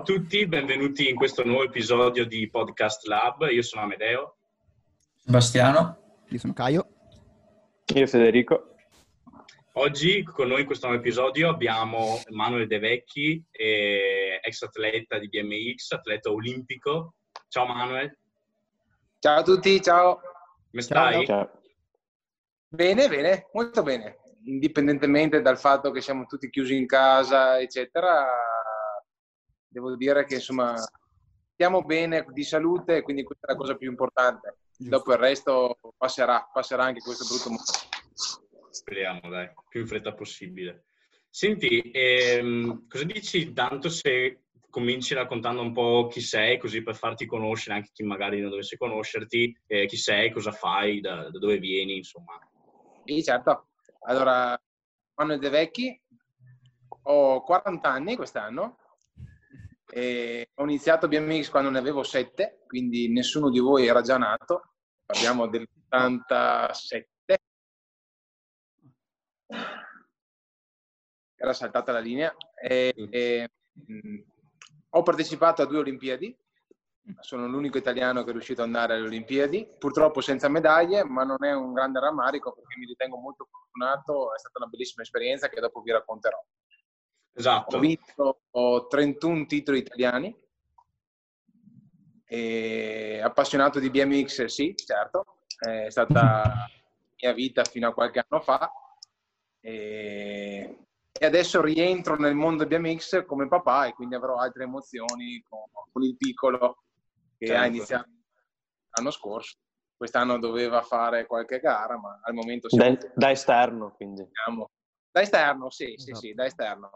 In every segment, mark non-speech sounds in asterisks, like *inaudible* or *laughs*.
Ciao a tutti, benvenuti in questo nuovo episodio di Podcast Lab. Io sono Amedeo. Sebastiano. Io sono Caio. Io Federico. Oggi con noi in questo nuovo episodio abbiamo Manuel De Vecchi, ex atleta di BMX, atleta olimpico. Ciao Manuel. Ciao a tutti, ciao. Come stai? Ciao. Bene, bene, molto bene. Indipendentemente dal fatto che siamo tutti chiusi in casa, eccetera, devo dire che insomma stiamo bene di salute, quindi questa è la cosa più importante. Dopo il resto passerà, passerà anche questo brutto momento. Speriamo, dai, più in fretta possibile. Senti, ehm, cosa dici tanto se cominci raccontando un po' chi sei, così per farti conoscere anche chi magari non dovesse conoscerti, eh, chi sei, cosa fai, da, da dove vieni, insomma. Sì, certo. Allora, Manuel De Vecchi, ho 40 anni quest'anno, e ho iniziato BMX quando ne avevo 7, quindi nessuno di voi era già nato, parliamo del'87. Era saltata la linea. E, e, mh, ho partecipato a due Olimpiadi, sono l'unico italiano che è riuscito ad andare alle Olimpiadi, purtroppo senza medaglie, ma non è un grande rammarico perché mi ritengo molto fortunato, è stata una bellissima esperienza che dopo vi racconterò. Esatto. Ho vinto 31 titoli italiani, e appassionato di BMX, sì, certo, è stata la mia vita fino a qualche anno fa e, e adesso rientro nel mondo BMX come papà e quindi avrò altre emozioni con, con il piccolo che Certo. ha iniziato l'anno scorso. Quest'anno doveva fare qualche gara, ma al momento siamo Da, da esterno, quindi. siamo- da esterno, sì, sì, Esatto. sì, da esterno.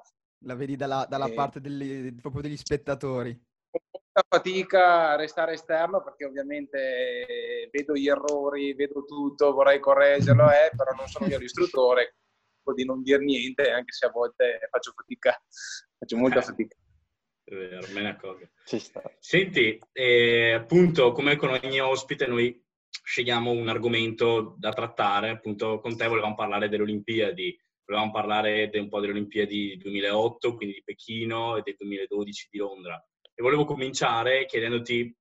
La vedi dalla, dalla Eh. parte degli- proprio degli spettatori. Con molta fatica a restare esterno perché ovviamente eh, vedo gli errori, vedo tutto, vorrei correggerlo, eh, però non sono io l'istruttore, di non dire niente, anche se a volte faccio fatica, faccio molta Eh. fatica. È vero, me ne accorgo. Senti, eh, appunto, come con ogni ospite, noi scegliamo un argomento da trattare. Appunto, con te volevamo parlare delle Olimpiadi, volevamo parlare un po' delle Olimpiadi 2008, quindi di Pechino, e del 2012 di Londra. E volevo cominciare chiedendoti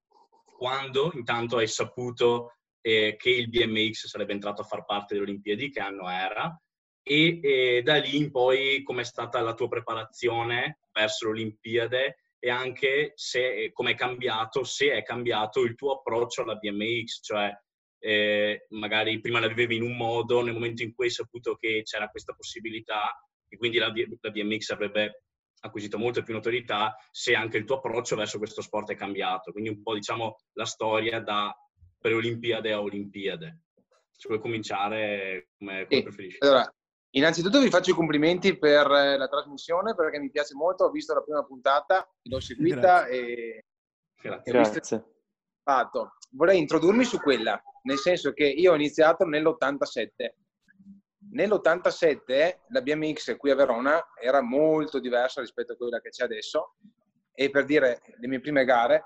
quando intanto hai saputo eh, che il BMX sarebbe entrato a far parte delle Olimpiadi, che anno era, e eh, da lì in poi com'è stata la tua preparazione verso le Olimpiadi e anche se come cambiato, se è cambiato il tuo approccio alla BMX, cioè eh, magari prima la vivevi in un modo, nel momento in cui hai saputo che c'era questa possibilità e quindi la, la BMX avrebbe acquisito molto più notorietà, se anche il tuo approccio verso questo sport è cambiato. Quindi un po' diciamo la storia da pre-Olimpiade a Olimpiade. Se vuoi cominciare come, come Sì. preferisci. Allora, innanzitutto vi faccio i complimenti per eh, la trasmissione perché mi piace molto, ho visto la prima puntata, l'ho seguita e Grazie. Visto- Grazie. Fatto. Vorrei introdurmi su quella, nel senso che io ho iniziato nell'87. Nell'87 la BMX qui a Verona era molto diversa rispetto a quella che c'è adesso e per dire le mie prime gare,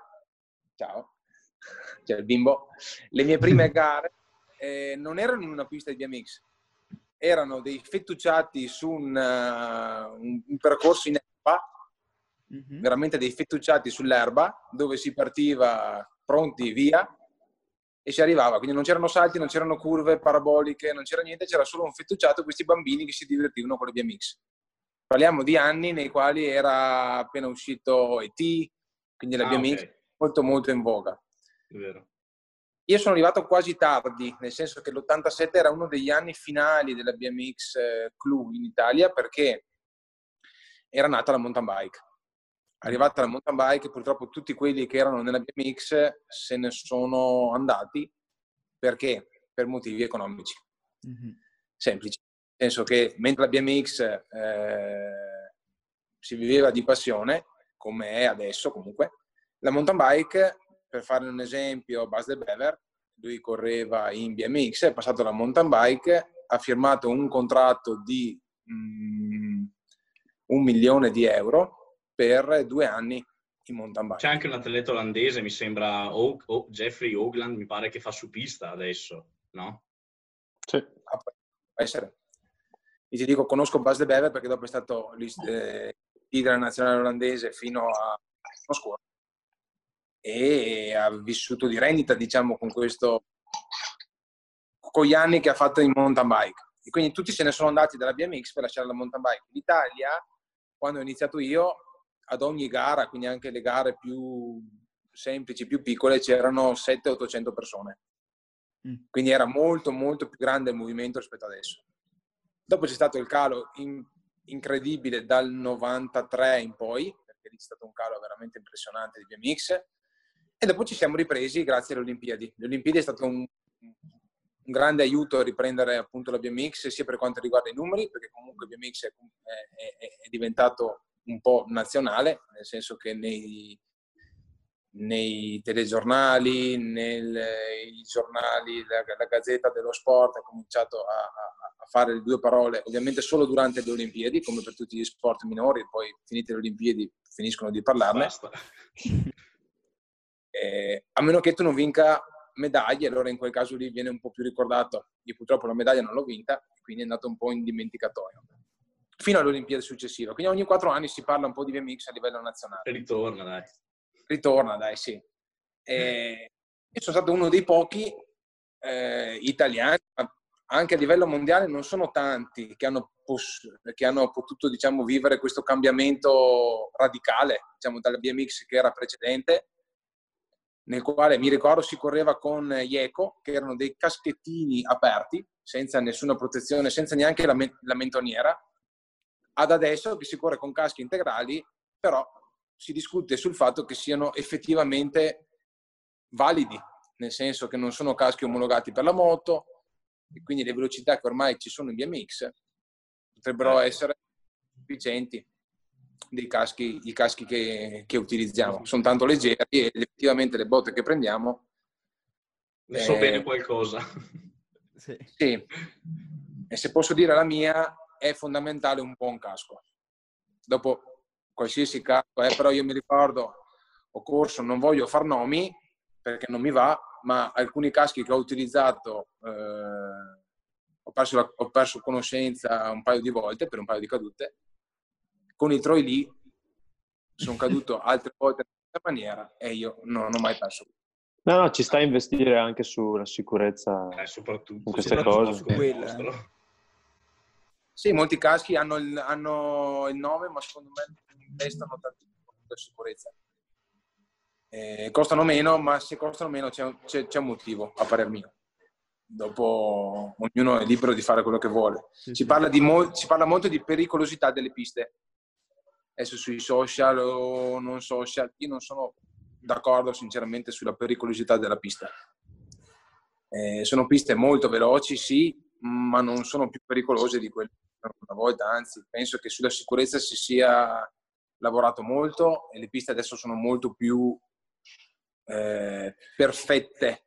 ciao, *laughs* c'è il bimbo, le mie prime *laughs* gare eh, non erano in una pista di BMX, erano dei fettucciati su un, uh, un- un percorso in erba Mhm. veramente dei fettucciati sull'erba dove si partiva pronti via e si arrivava. Quindi non c'erano salti, non c'erano curve paraboliche, non c'era niente, c'era solo un fettucciato questi bambini che si divertivano con le BMX. Parliamo di anni nei quali era appena uscito ET, quindi la Ah, BMX ok, molto molto in voga. Io sono arrivato quasi tardi, nel senso che l'87 era uno degli anni finali della BMX eh, Clou in Italia perché era nata la mountain bike. Arrivata la mountain bike, purtroppo tutti quelli che erano nella BMX se ne sono andati perché? Per motivi economici, Mhm. semplici. Nel senso che mentre la BMX eh, si viveva di passione, come è adesso comunque, la mountain bike, per fare un esempio, Buzz De Bever, lui correva in BMX, è passato alla mountain bike, ha firmato un contratto di mm, un milione di euro per due anni in mountain bike. C'è anche un atleta olandese, mi sembra Og- O- Jeffrey Ogland, mi pare che fa su pista adesso, no? Sì. Ah, può essere. E ti dico, conosco Bas de Bever perché dopo è stato eh, leader nazionale olandese fino a l'anno scorso e ha vissuto di rendita, diciamo, con questo con gli anni che ha fatto in mountain bike. E quindi tutti se ne sono andati dalla BMX per lasciare la mountain bike. In Italia, quando ho iniziato io, ad ogni gara, quindi anche le gare più semplici, più piccole, c'erano 700-800 persone. Mm. Quindi era molto, molto più grande il movimento rispetto adesso. Dopo c'è stato il calo in- incredibile dal 93 in poi, perché lì c'è stato un calo veramente impressionante di BMX, e dopo ci siamo ripresi grazie alle Olimpiadi. Le Olimpiadi è stato un, un grande aiuto a riprendere appunto la BMX, sia per quanto riguarda i numeri, perché comunque BMX è, è, è diventato un po' nazionale, nel senso che nei, nei telegiornali, nei giornali, la, la, Gazzetta dello Sport ha cominciato a, a, a, fare le due parole, ovviamente solo durante le Olimpiadi, come per tutti gli sport minori, poi finite le Olimpiadi finiscono di parlarne. *laughs* Eh, a meno che tu non vinca medaglie, allora in quel caso lì viene un po' più ricordato. Io purtroppo la medaglia non l'ho vinta, quindi è andato un po' in dimenticatoio. Fino alle Olimpiadi successive. Quindi ogni quattro anni si parla un po' di BMX a livello nazionale. Ritorna, dai. Ritorna, dai, sì. E io sono stato uno dei pochi eh, italiani, anche a livello mondiale non sono tanti che hanno, poss- che hanno potuto diciamo, vivere questo cambiamento radicale diciamo, dalla BMX che era precedente nel quale mi ricordo si correva con gli eco, che erano dei caschettini aperti, senza nessuna protezione, senza neanche la, men- la mentoniera, ad adesso che si corre con caschi integrali, però si discute sul fatto che siano effettivamente validi, nel senso che non sono caschi omologati per la moto, e quindi le velocità che ormai ci sono in BMX potrebbero essere sufficienti dei caschi, i caschi che, che, utilizziamo. Sono tanto leggeri e effettivamente le botte che prendiamo... Ne so eh, bene qualcosa. Sì. sì. E se posso dire la mia, è fondamentale un buon casco. Dopo qualsiasi casco, eh, però io mi ricordo, ho corso, non voglio far nomi perché non mi va, ma alcuni caschi che ho utilizzato... Eh, ho perso, la, ho perso conoscenza un paio di volte per un paio di cadute con i Troy lì sono caduto *laughs* altre volte in questa maniera e io non ho mai perso. No, no, ci sta a investire anche sulla sicurezza eh, soprattutto con queste cose. Su quella, eh. Sì, molti caschi hanno il, hanno il, nome, ma secondo me investano tantissimo per sicurezza. Eh, costano meno, ma se costano meno c'è, c'è, c'è, un motivo, a parer mio. Dopo ognuno è libero di fare quello che vuole. Sì, si. Parla mo- si parla molto di pericolosità delle piste adesso sui social o non social, io non sono d'accordo sinceramente sulla pericolosità della pista. Eh, sono piste molto veloci, sì, ma non sono più pericolose di quelle una volta, anzi penso che sulla sicurezza si sia lavorato molto e le piste adesso sono molto più eh, perfette.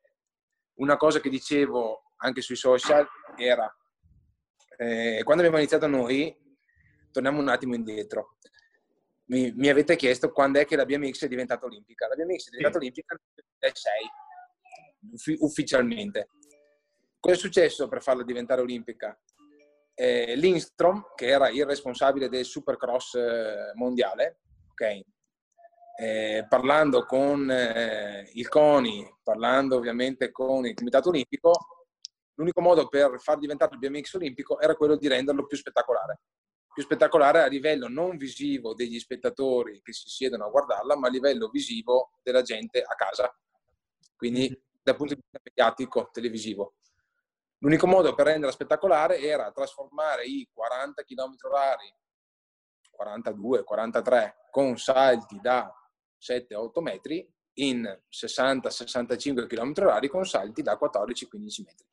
Una cosa che dicevo anche sui social era, eh, quando abbiamo iniziato noi, torniamo un attimo indietro, mi, mi, avete chiesto quando è che la BMX è diventata olimpica. La BMX è diventata sì. olimpica nel 2006, ufficialmente. Cosa è successo per farla diventare olimpica? Eh, Lindstrom, che era il responsabile del supercross eh, mondiale, okay, eh, parlando con eh, il CONI, parlando ovviamente con il Comitato Olimpico, l'unico modo per far diventare il BMX olimpico era quello di renderlo più spettacolare più spettacolare a livello non visivo degli spettatori che si siedono a guardarla, ma a livello visivo della gente a casa, quindi mm-hmm. dal punto di vista mediatico, televisivo. L'unico modo per renderla spettacolare era trasformare i 40 km orari, 42, 43, con salti da 7-8 metri, in 60-65 km orari con salti da 14-15 metri.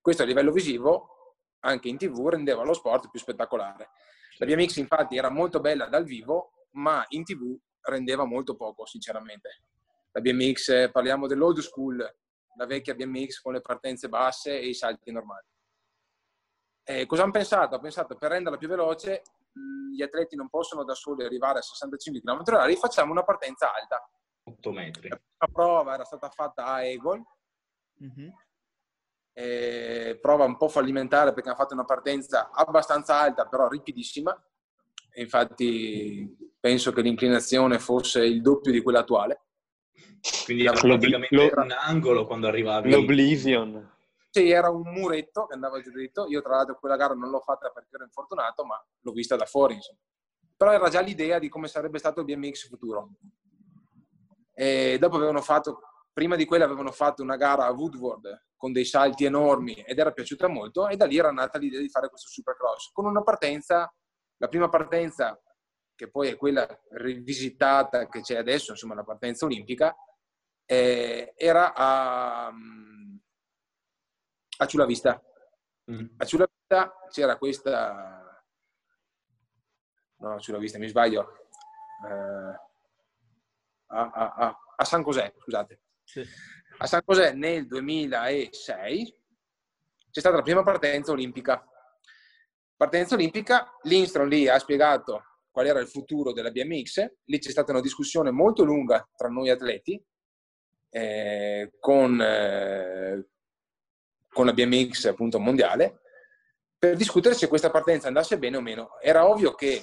Questo a livello visivo anche in tv rendeva lo sport più spettacolare. La BMX infatti era molto bella dal vivo, ma in tv rendeva molto poco, sinceramente. La BMX, eh, parliamo dell'old school, la vecchia BMX con le partenze basse e i salti normali. E cosa hanno pensato? Hanno pensato per renderla più veloce, gli atleti non possono da soli arrivare a 65 km/h, facciamo una partenza alta. 8 metri. La prova era stata fatta a Egon, mm-hmm eh, prova un po' fallimentare perché hanno fatto una partenza abbastanza alta, però ripidissima. E infatti penso che l'inclinazione fosse il doppio di quella attuale. Quindi era L'obli- praticamente lo- un angolo quando arrivavi. L'Oblivion. Sì, era un muretto che andava giù dritto. Io, tra l'altro, quella gara non l'ho fatta perché ero infortunato, ma l'ho vista da fuori. Insomma. Però era già l'idea di come sarebbe stato il BMX futuro. E dopo avevano fatto, prima di quella, avevano fatto una gara a Woodward con dei salti enormi ed era piaciuta molto. E da lì era nata l'idea di fare questo supercross con una partenza, la prima partenza, che poi è quella rivisitata che c'è adesso, insomma, la partenza olimpica, eh, era a, a Ciula Vista. Mm. A Ciula Vista c'era questa... No, a Ciula Vista, mi sbaglio. Eh, a, a- a- a San Cos'è, scusate. Sì. A San Cos'è nel 2006 c'è stata la prima partenza olimpica. Partenza olimpica, Lindstrom lì ha spiegato qual era il futuro della BMX, lì c'è stata una discussione molto lunga tra noi atleti, eh, con, eh, con la BMX appunto mondiale, per discutere se questa partenza andasse bene o meno. Era ovvio che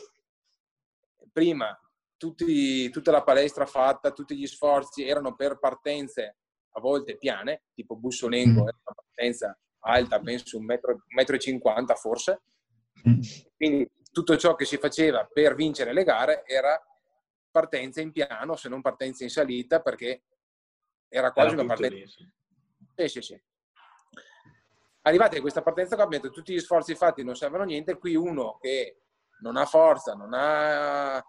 prima tutti- tutta la palestra fatta, tutti gli sforzi erano per partenze a volte piane, tipo Bussolengo era una partenza alta, penso un metro, un metro e cinquanta forse, quindi tutto ciò che si faceva per vincere le gare era partenza in piano, se non partenza in salita, perché era quasi Era una partenza. lì, sì. Sì, sì. Arrivati a questa partenza qua, detto tutti gli sforzi fatti non servono a niente. Qui uno che non ha forza, non ha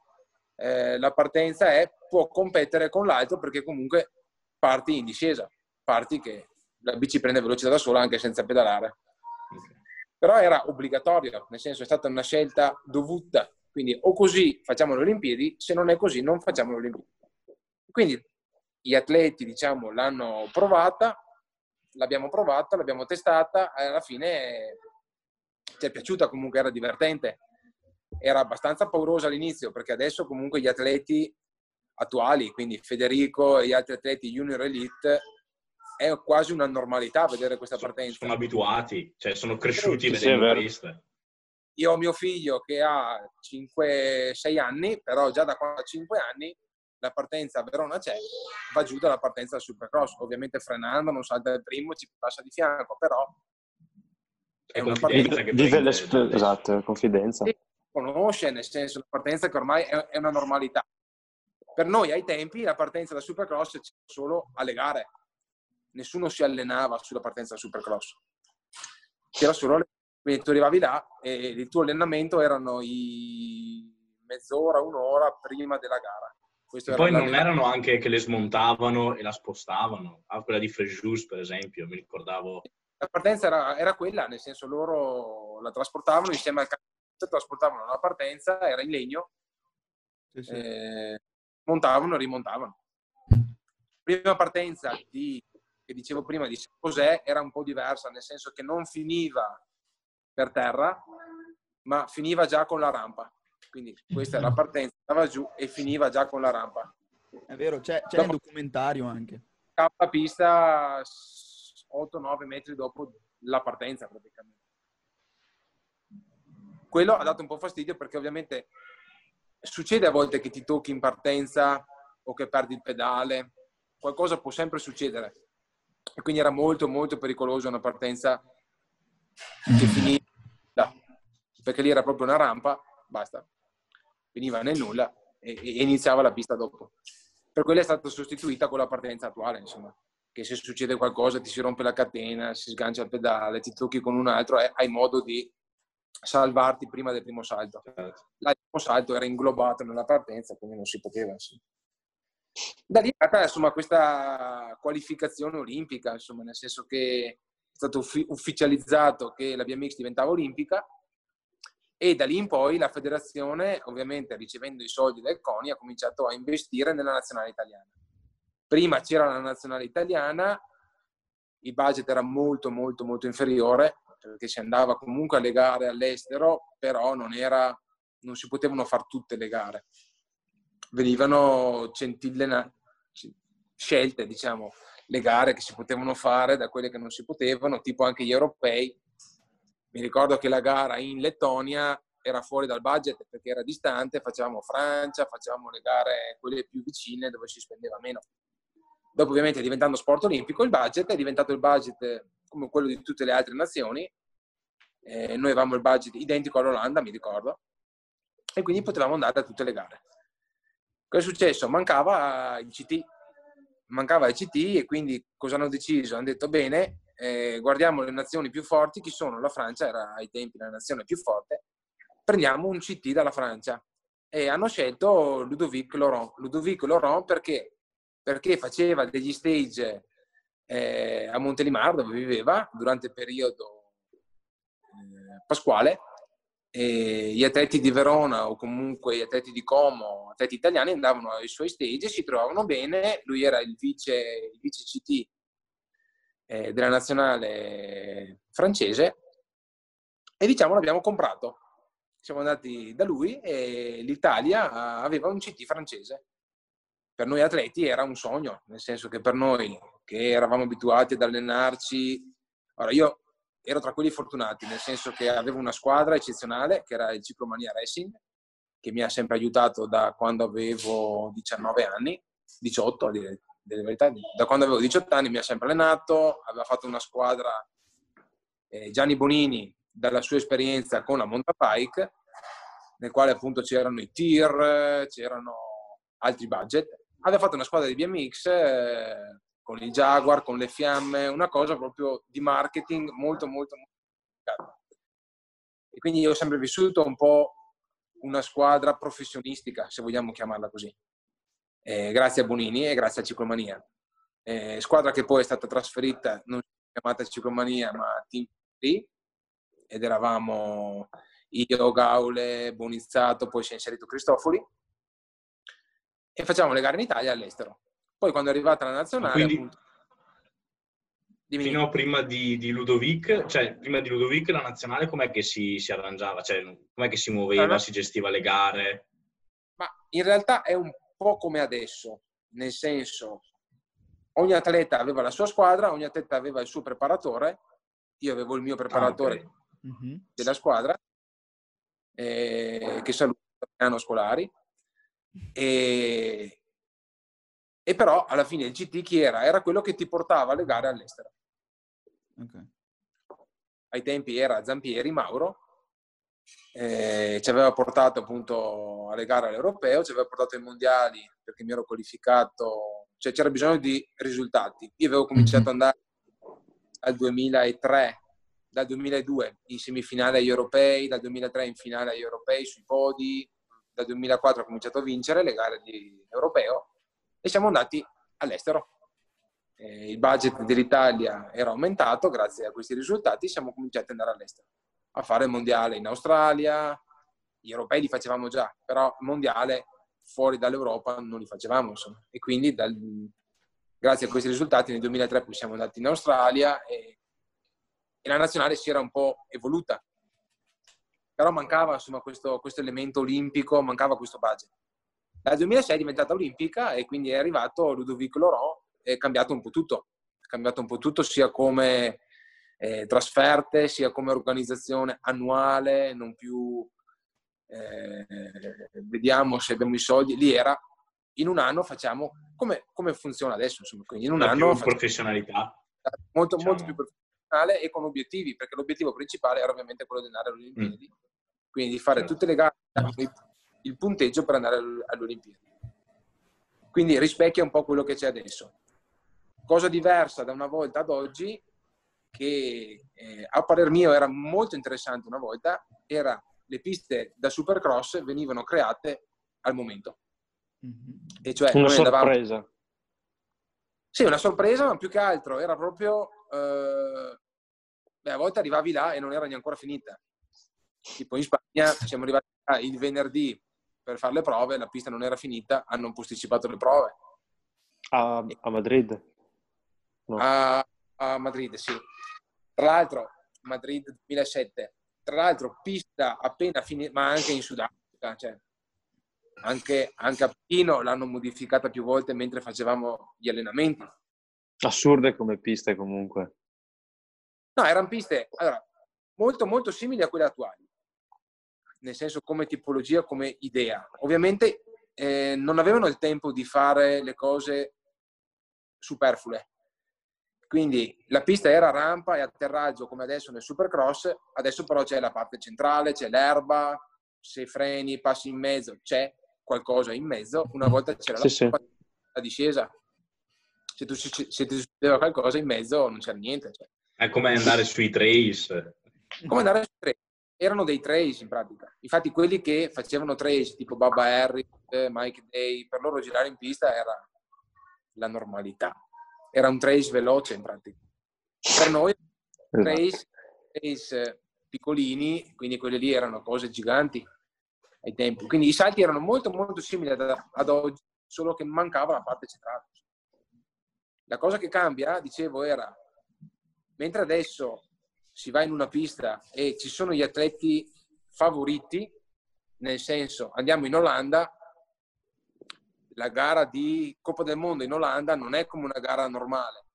eh, la partenza, è, può competere con l'altro perché comunque parti in discesa, parti che la bici prende velocità da sola anche senza pedalare. Però era obbligatorio, nel senso è stata una scelta dovuta. Quindi o così facciamo le Olimpiadi, se non è così non facciamo le Olimpiadi. Quindi gli atleti, diciamo, l'hanno provata, l'abbiamo provata, l'abbiamo testata e alla fine ci è piaciuta, comunque era divertente. Era abbastanza paurosa all'inizio perché adesso comunque gli atleti attuali, quindi Federico e gli altri atleti junior elite, è quasi una normalità vedere questa partenza. sono abituati, cioè sono cresciuti Sì, vedendo piste. Io ho mio figlio che ha 5-6 anni, però già da quando ha 5 anni la partenza a Verona c'è, va giù dalla partenza del Supercross, ovviamente frenando, non salta il primo, ci passa di fianco, però è una partenza che Vive prende l'esp- da adesso. esatto, confidenza. Conosce, nel senso la partenza che ormai è, è una normalità. Per noi ai tempi la partenza da Supercross c'era solo alle gare, nessuno si allenava sulla partenza da Supercross, c'era solo alle- quindi tu arrivavi là e il tuo allenamento erano i mezz'ora, un'ora prima della gara. Questo poi non erano anche che le smontavano e la spostavano. Ah, quella di Frejus, per esempio, mi ricordavo. La partenza era, era quella, nel senso loro la trasportavano insieme al cazzo, trasportavano la partenza, era in legno, Sì, sì. eh, montavano e rimontavano. Prima partenza di, che dicevo prima di San José era un po' diversa, nel senso che non finiva per terra, ma finiva già con la rampa. Quindi questa è la partenza, andava giù e finiva già con la rampa. È vero, c'è, c'è nel documentario anche. Cappa pista 8-9 metri dopo la partenza praticamente. Quello ha dato un po' fastidio perché ovviamente succede a volte che ti tocchi in partenza o che perdi il pedale, qualcosa può sempre succedere. E quindi era molto molto pericolosa una partenza che finiva, perché lì era proprio una rampa, basta, finiva nel nulla e, e iniziava la pista dopo. Per quella è stata sostituita con la partenza attuale, insomma, che se succede qualcosa ti si rompe la catena, si sgancia il pedale, ti tocchi con un altro, eh, hai modo di salvarti prima del primo salto. Là, il primo salto era inglobato nella partenza, quindi non si poteva. Insomma. Da lì è nata insomma, questa qualificazione olimpica, insomma, nel senso che è stato uffi- ufficializzato che la BMX diventava olimpica e da lì in poi la federazione, ovviamente ricevendo i soldi del CONI, ha cominciato a investire nella nazionale italiana. Prima c'era la nazionale italiana, il budget era molto molto molto inferiore perché si andava comunque alle gare all'estero, però non, era, non si potevano fare tutte le gare. Venivano centillena, scelte, diciamo, le gare che si potevano fare da quelle che non si potevano, tipo anche gli europei. Mi ricordo che la gara in Lettonia era fuori dal budget perché era distante, facevamo Francia, facevamo le gare quelle più vicine dove si spendeva meno. Dopo ovviamente diventando sport olimpico il budget è diventato il budget come quello di tutte le altre nazioni. Eh, noi avevamo il budget identico all'Olanda, mi ricordo, e quindi potevamo andare a tutte le gare. Cosa è successo? Mancava il CT, mancava il CT e quindi cosa hanno deciso? Hanno detto bene, eh, guardiamo le nazioni più forti, chi sono? La Francia era ai tempi la nazione più forte, prendiamo un CT dalla Francia e hanno scelto Ludovic Laurent. Ludovic Laurent perché? Perché faceva degli stage eh, a Montelimar dove viveva durante il periodo eh, pasquale e gli atleti di Verona o comunque gli atleti di Como, atleti italiani andavano ai suoi stage e si trovavano bene, lui era il vice, il vice CT eh, della nazionale francese e diciamo l'abbiamo comprato. Siamo andati da lui e l'Italia aveva un CT francese. Per noi atleti era un sogno, nel senso che per noi che eravamo abituati ad allenarci, ora io ero tra quelli fortunati, nel senso che avevo una squadra eccezionale che era il Ciclomania Racing, che mi ha sempre aiutato da quando avevo 19 anni, 18 a dire delle verità, da quando avevo 18 anni mi ha sempre allenato, aveva fatto una squadra eh, Gianni Bonini dalla sua esperienza con la mountain bike, nel quale appunto c'erano i tir, c'erano altri budget. Aveva fatto una squadra di BMX eh, con il Jaguar, con le fiamme, una cosa proprio di marketing molto molto molto e quindi io ho sempre vissuto un po' una squadra professionistica, se vogliamo chiamarla così eh, grazie a Bonini e grazie a Ciclomania. Eh, squadra che poi è stata trasferita, non chiamata Ciclomania, ma Team 3, ed eravamo io, Gaule, Bonizzato, poi si è inserito Cristofoli, e facciamo le gare in Italia e all'estero. Poi quando è arrivata la nazionale... Quindi, appunto, fino a prima di, di, Ludovic, cioè prima di Ludovic la nazionale com'è che si, si arrangiava? Cioè, com'è che si muoveva, no. si gestiva le gare? Ma in realtà è un po' come adesso, nel senso ogni atleta aveva la sua squadra, ogni atleta aveva il suo preparatore, io avevo il mio preparatore ah, okay. Mhm. della squadra, eh, che saluto Piano Scolari, e, e, però alla fine il GT chi era? Era quello che ti portava alle gare all'estero. Okay. Ai tempi era Zampieri, Mauro, eh, ci aveva portato appunto alle gare all'europeo, ci aveva portato ai mondiali perché mi ero qualificato, cioè c'era bisogno di risultati. Io avevo cominciato ad andare dal 2003, dal 2002 in semifinale agli europei, dal 2003 in finale agli europei sui podi, dal 2004 ho cominciato a vincere le gare di europeo e siamo andati all'estero. Eh, il budget dell'Italia era aumentato grazie a questi risultati, siamo cominciati ad andare all'estero a fare il mondiale in Australia, gli europei li facevamo già, però il mondiale fuori dall'Europa non li facevamo, insomma. E quindi dal, grazie a questi risultati nel 2003 poi siamo andati in Australia e, e la nazionale si era un po' evoluta. Però mancava insomma, questo, questo elemento olimpico, mancava questo budget. Dal 2006 è diventata olimpica e quindi è arrivato Ludovic Laurent e è cambiato un po' tutto. È cambiato un po' tutto sia come eh, trasferte, sia come organizzazione annuale, non più eh, vediamo se abbiamo i soldi. Lì era in un anno facciamo come, come funziona adesso, insomma, quindi in un La anno più professionalità. Molto, diciamo. molto più professionale e con obiettivi, perché l'obiettivo principale era ovviamente quello di andare alle Olimpiadi, mm. quindi di fare tutte le gare il punteggio per andare alle Olimpiadi. Quindi rispecchia un po' quello che c'è adesso. Cosa diversa da una volta ad oggi che eh, a parer mio era molto interessante una volta, era le piste da supercross venivano create al momento. Mm-hmm. E cioè, una sorpresa. Andavamo... Sì, una sorpresa, ma più che altro era proprio... Eh... Beh, a volte arrivavi là e non era neanche ancora finita. Tipo in Spagna siamo arrivati il venerdì per fare le prove, la pista non era finita, hanno posticipato le prove. A, a Madrid? No. A, a Madrid, sì. Tra l'altro, Madrid 2007, tra l'altro pista appena finita, ma anche in Sudafrica, cioè, anche, anche a Pino l'hanno modificata più volte mentre facevamo gli allenamenti. Assurde come piste comunque. No, erano piste allora, molto molto simili a quelle attuali. nel senso come tipologia, come idea. Ovviamente eh, non avevano il tempo di fare le cose superflue. Quindi la pista era rampa e atterraggio come adesso nel Supercross, adesso però c'è la parte centrale, c'è l'erba, se freni, passi in mezzo, c'è qualcosa in mezzo. Una volta c'era Sì, sì. la, la discesa. Se tu, se ti succedeva qualcosa in mezzo non c'era niente. Cioè. È come andare sui trace. Come andare sui trace? Erano dei trace in pratica. Infatti quelli che facevano trace, tipo Baba Harris, Mike Day, per loro girare in pista era la normalità. Era un trace veloce in pratica. Per noi trace, trace piccolini, quindi quelli lì erano cose giganti ai tempi. Quindi i salti erano molto molto simili ad, ad oggi, solo che mancava la parte centrale. La cosa che cambia, dicevo, era mentre adesso si va in una pista e ci sono gli atleti favoriti, nel senso andiamo in Olanda, la gara di Coppa del Mondo in Olanda non è come una gara normale.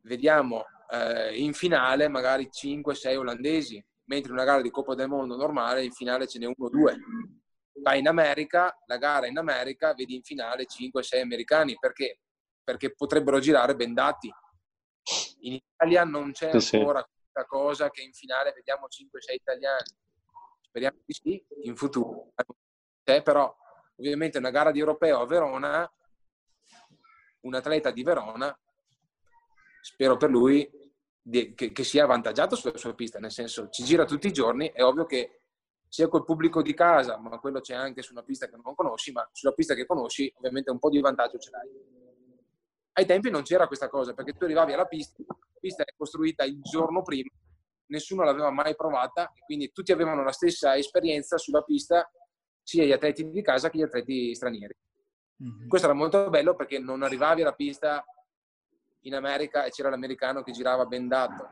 Vediamo eh, in finale magari 5-6 olandesi, mentre una gara di Coppa del Mondo normale in finale ce n'è uno o due. Vai in America, la gara in America, vedi in finale 5-6 americani, perché? Perché potrebbero girare bendati. In Italia non c'è Sì, sì. ancora questa cosa che in finale vediamo 5-6 italiani. Speriamo di sì, in futuro. C'è però ovviamente una gara di europeo a Verona, un atleta di Verona, spero per lui che, che sia avvantaggiato sulla sua pista, nel senso ci gira tutti i giorni, è ovvio che sia col pubblico di casa, ma quello c'è anche su una pista che non conosci, ma sulla pista che conosci ovviamente un po' di vantaggio ce l'hai. Ai tempi non c'era questa cosa, perché tu arrivavi alla pista, la pista è costruita il giorno prima, nessuno l'aveva mai provata, quindi tutti avevano la stessa esperienza sulla pista, sia gli atleti di casa che gli atleti stranieri. Mhm. Questo era molto bello perché non arrivavi alla pista in America e c'era l'americano che girava bendato.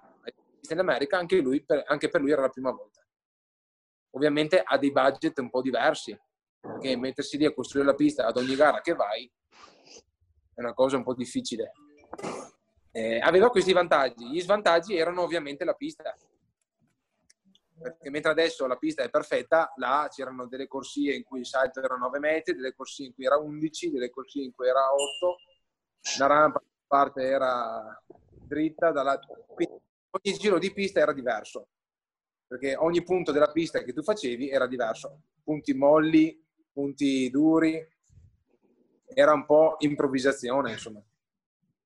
In America anche, lui, anche per lui era la prima volta. Ovviamente ha dei budget un po' diversi, perché mettersi lì a costruire la pista ad ogni gara che vai è una cosa un po' difficile. Eh, aveva questi vantaggi. Gli svantaggi erano ovviamente la pista. Perché mentre adesso la pista è perfetta, là c'erano delle corsie in cui il salto era 9 metri, delle corsie in cui era 11, delle corsie in cui era 8, una rampa parte era dritta. Quindi ogni giro di pista era diverso, perché ogni punto della pista che tu facevi era diverso. Punti molli, punti duri, era un po' improvvisazione, insomma.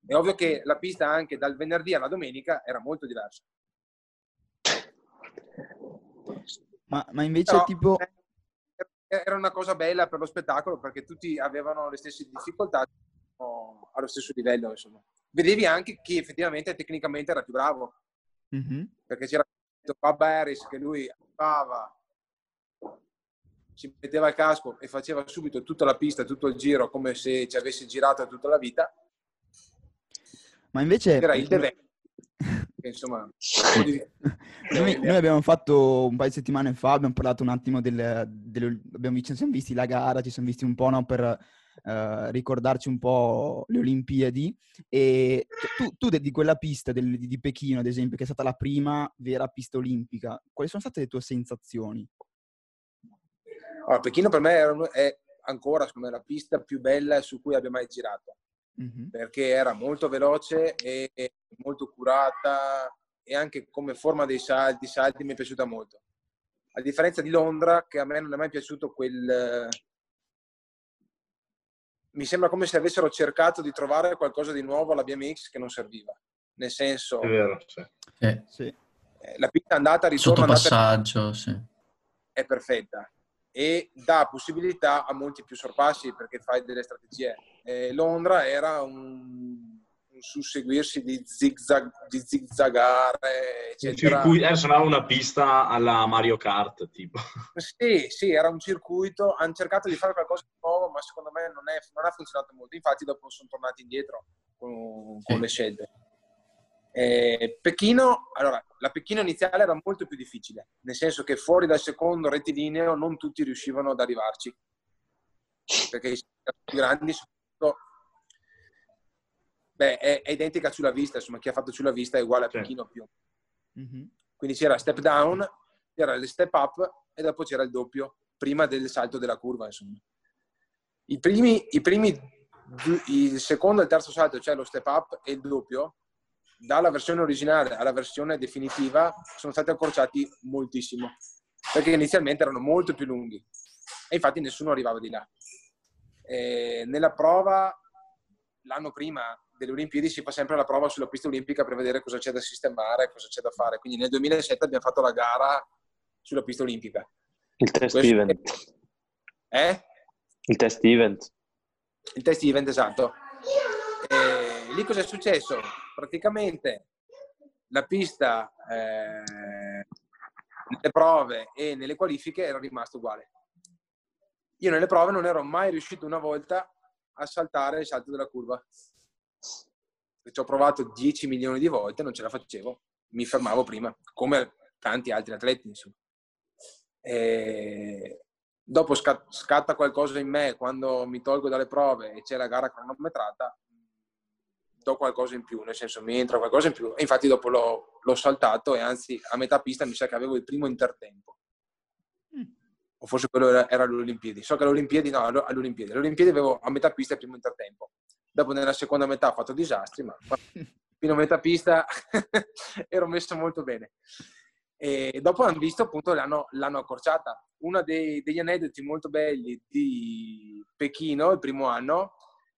È ovvio che la pista anche dal venerdì alla domenica era molto diversa. Ma, ma invece Però, tipo... eh, era una cosa bella per lo spettacolo perché tutti avevano le stesse difficoltà allo stesso livello, insomma. Vedevi anche chi effettivamente tecnicamente era più bravo, Mhm. perché c'era Bob Harris che lui arrivava, si metteva il casco e faceva subito tutta la pista, tutto il giro, come se ci avesse girato tutta la vita. Ma invece... Era il Deve, insomma, di- *laughs* Noi, noi abbiamo fatto un paio di settimane fa, abbiamo parlato un attimo del, delle- abbiamo, ci siamo visti la gara, ci siamo visti un po' no, per eh, ricordarci un po' le Olimpiadi e tu, tu di quella pista del- di Pechino, ad esempio, che è stata la prima vera pista olimpica, quali sono state le tue sensazioni? Allora, Pechino per me un- è ancora secondo me, la pista più bella su cui abbia mai girato. Perché era molto veloce e molto curata e anche come forma dei salti, salti mi è piaciuta molto. A differenza di Londra, che a me non è mai piaciuto quel... Mi sembra come se avessero cercato di trovare qualcosa di nuovo alla BMX che non serviva. Nel senso, È vero, sì. Sì. Sì. eh, la pista andata, ritorno, andata Sottopassaggio, sì. è perfetta e dà possibilità a molti più sorpassi perché fai delle strategie. Eh, Londra era un, un susseguirsi di zigzag, di zigzagare, Un eccetera. circuito, eh, sembrava una pista alla Mario Kart, tipo. Sì, sì, era un circuito. Hanno cercato di fare qualcosa di nuovo, ma secondo me non, è- non ha funzionato molto. Infatti, dopo sono tornati indietro con, con Sì. le scelte. Eh, Pechino, allora, la Pechino iniziale era molto più difficile, nel senso che fuori dal secondo rettilineo non tutti riuscivano ad arrivarci, perché i più grandi soprattutto, beh, è, è identica sulla vista, insomma, chi ha fatto sulla vista è uguale a. Pechino più. Mhm. Quindi c'era step down c'era il step up e dopo c'era il doppio, prima del salto della curva, insomma. I primi, i primi il secondo e il terzo salto, cioè lo step up e il doppio, dalla versione originale alla versione definitiva sono stati accorciati moltissimo, perché inizialmente erano molto più lunghi e infatti nessuno arrivava di là. E nella prova, l'anno prima delle Olimpiadi, si fa sempre la prova sulla pista olimpica per vedere cosa c'è da sistemare, cosa c'è da fare. Quindi nel 2007 abbiamo fatto la gara sulla pista olimpica. Il test Questo event. Eh? Il test event. Il test event, esatto. E lì cosa è successo? Praticamente la pista eh, nelle prove e nelle qualifiche era rimasta uguale. Io nelle prove non ero mai riuscito una volta a saltare il salto della curva. Ci ho provato 10 milioni di volte, non ce la facevo, mi fermavo prima, come tanti altri atleti, insomma. E dopo scatta qualcosa in me quando mi tolgo dalle prove e c'è la gara cronometrata, do qualcosa in più, nel senso mi entra qualcosa in più. E infatti dopo l'ho, l'ho saltato e anzi a metà pista mi sa che avevo il primo intertempo o forse quello era, era alle Olimpiadi. So che alle Olimpiadi, no, alle Olimpiadi. Alle Olimpiadi avevo a metà pista il primo intertempo. Dopo nella seconda metà ho fatto disastri, ma *laughs* fino a metà pista *laughs* ero messo molto bene. E dopo hanno visto appunto l'hanno, l'hanno accorciata. Uno dei, degli aneddoti molto belli di Pechino, il primo anno,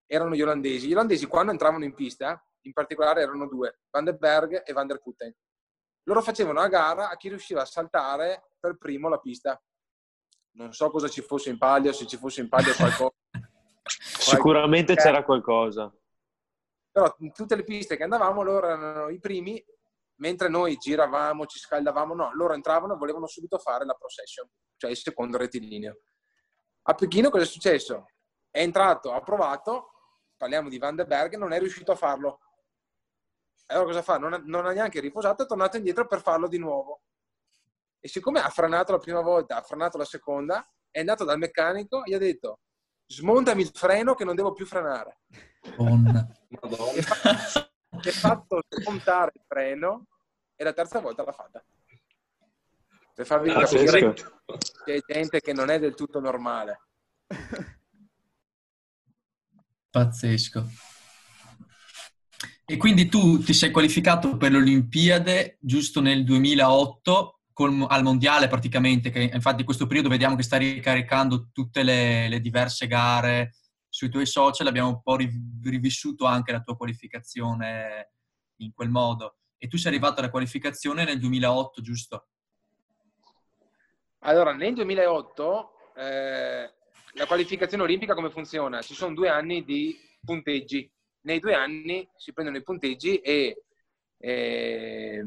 erano gli olandesi. Gli olandesi quando entravano in pista, in particolare erano due, Van der Berg e Van der Putten. Loro facevano a gara a chi riusciva a saltare per primo la pista non so cosa ci fosse in palio, se ci fosse in palio qualcosa. Sicuramente c'era qualcosa. Però in tutte le piste che andavamo loro erano i primi, mentre noi giravamo, ci scaldavamo, no, loro entravano e volevano subito fare la procession, cioè il secondo rettilineo. A Pechino cosa è successo? È entrato, ha provato, parliamo di Van der Berg, non è riuscito a farlo. Allora cosa fa? Non ha, non ha neanche riposato, è tornato indietro per farlo di nuovo. E siccome ha frenato la prima volta, ha frenato la seconda, è andato dal meccanico e gli ha detto smontami il freno che non devo più frenare. Madonna. Fatto, è fatto smontare il freno e la terza volta l'ha fatta. Per farvi ah, capire che c'è gente che non è del tutto normale. Pazzesco. E quindi tu ti sei qualificato per le Olimpiadi giusto nel 2008 col, al mondiale praticamente, che infatti in questo periodo vediamo che sta ricaricando tutte le, le diverse gare sui tuoi social, abbiamo un po' rivissuto anche la tua qualificazione in quel modo. E tu sei arrivato alla qualificazione nel 2008, giusto? Allora, nel 2008 eh, la qualificazione olimpica come funziona? Ci sono due anni di punteggi. Nei due anni si prendono i punteggi e eh,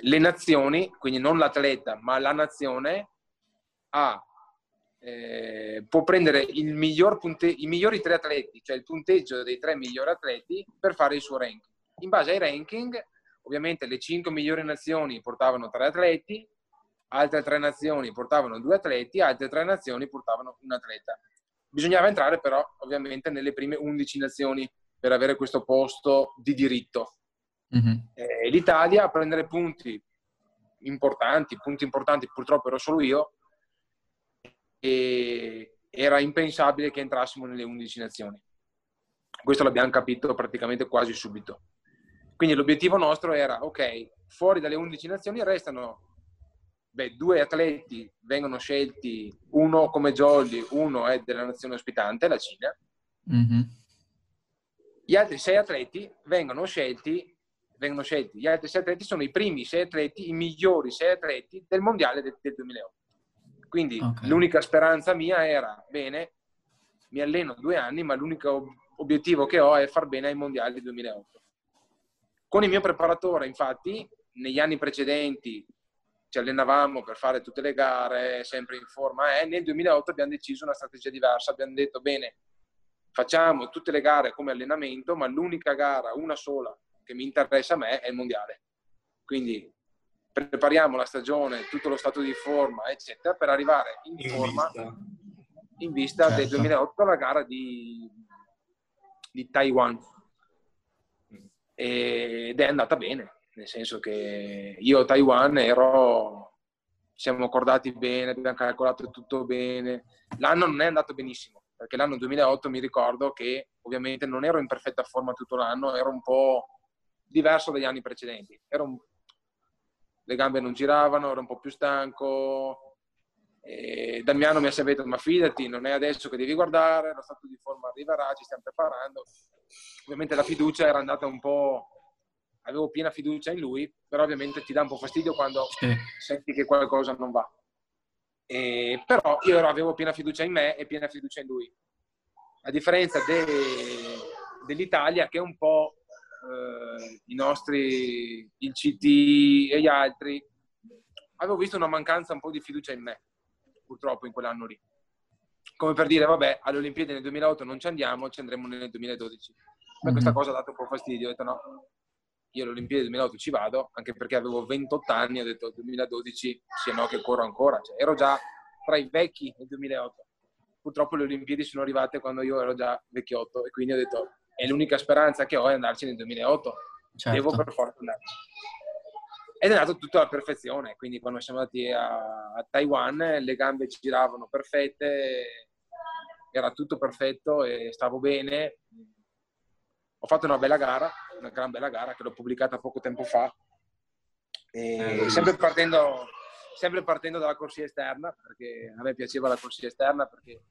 le nazioni, quindi non l'atleta, ma la nazione, ha, eh, può prendere miglior punte- i migliori tre atleti, cioè il punteggio dei tre migliori atleti, per fare il suo ranking. In base ai ranking, ovviamente le cinque migliori nazioni portavano tre atleti, altre tre nazioni portavano due atleti, altre tre nazioni portavano un atleta. Bisognava entrare però ovviamente nelle prime 11 nazioni per avere questo posto di diritto. Mm-hmm. Eh, L'Italia a prendere punti importanti, punti importanti purtroppo ero solo io, e era impensabile che entrassimo nelle 11 nazioni. Questo l'abbiamo capito praticamente quasi subito. Quindi l'obiettivo nostro era, ok, fuori dalle 11 nazioni restano beh, due atleti, vengono scelti, uno come Jolly, uno è della nazione ospitante, la Cina. Mm-hmm. Gli altri sei atleti vengono scelti vengono scelti. Gli altri sei atleti sono i primi sei atleti, i migliori sei atleti del mondiale del, del 2008. Quindi okay. l'unica speranza mia era, bene, mi alleno due anni, ma l'unico obiettivo che ho è far bene ai mondiali del 2008. Con il mio preparatore, infatti, negli anni precedenti ci allenavamo per fare tutte le gare, sempre in forma, e nel 2008 abbiamo deciso una strategia diversa. Abbiamo detto, bene, facciamo tutte le gare come allenamento, ma l'unica gara, una sola, che mi interessa a me è il mondiale. Quindi prepariamo la stagione, tutto lo stato di forma, eccetera, per arrivare in, in forma vista. in vista certo. del 2008 alla gara di, di Taiwan. Ed è andata bene, nel senso che io a Taiwan ero siamo accordati bene, abbiamo calcolato tutto bene. L'anno non è andato benissimo, perché l'anno 2008 mi ricordo che ovviamente non ero in perfetta forma tutto l'anno, ero un po' diverso dagli anni precedenti. Un... Le gambe non giravano, ero un po' più stanco. E Damiano mi ha sempre detto, ma fidati, non è adesso che devi guardare, lo stato di forma arriverà, ci stiamo preparando. Ovviamente la fiducia era andata un po'... Avevo piena fiducia in lui, però ovviamente ti dà un po' fastidio quando sì. senti che qualcosa non va. E, però io avevo piena fiducia in me e piena fiducia in lui. A differenza de, dell'Italia che è un po' eh, i nostri, il CT e gli altri, avevo visto una mancanza un po' di fiducia in me, purtroppo in quell'anno lì. Come per dire, vabbè, alle Olimpiadi nel 2008 non ci andiamo, ci andremo nel 2012. Ma questa mhm. cosa ha dato un po' fastidio, ho detto no, io alle Olimpiadi del 2008 ci vado, anche perché avevo 28 anni, ho detto 2012, sì no che corro ancora, cioè, ero già tra i vecchi nel 2008. Purtroppo le Olimpiadi sono arrivate quando io ero già vecchiotto e quindi ho detto è l'unica speranza che ho è andarci nel 2008. Certo. Devo per forza andarci. Ed è andato tutto alla perfezione, quindi quando siamo andati a, a Taiwan le gambe ci giravano perfette, era tutto perfetto e stavo bene. Ho fatto una bella gara, una gran bella gara che l'ho pubblicata poco tempo fa. E eh, sempre, partendo, sempre partendo dalla corsia esterna, perché a me piaceva la corsia esterna perché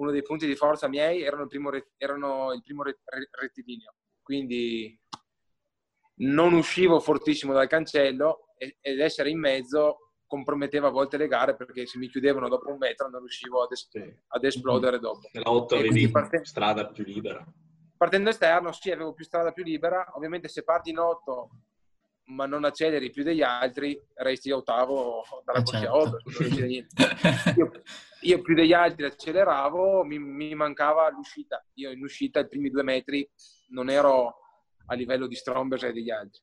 uno dei punti di forza miei erano il primo, erano il primo rettilineo, quindi non uscivo fortissimo dal cancello ed essere in mezzo comprometteva a volte le gare perché se mi chiudevano dopo un metro non riuscivo ad, es- ad esplodere dopo. Nella 8 avevi parte... strada più libera. Partendo esterno, sì, avevo più strada più libera. Ovviamente se parti in 8 ma non acceleri più degli altri, resti ottavo dalla corsia 8. Io, *laughs* io, più degli altri acceleravo, mi, mi, mancava l'uscita. Io in uscita, i primi due metri, non ero a livello di Strombers e degli altri.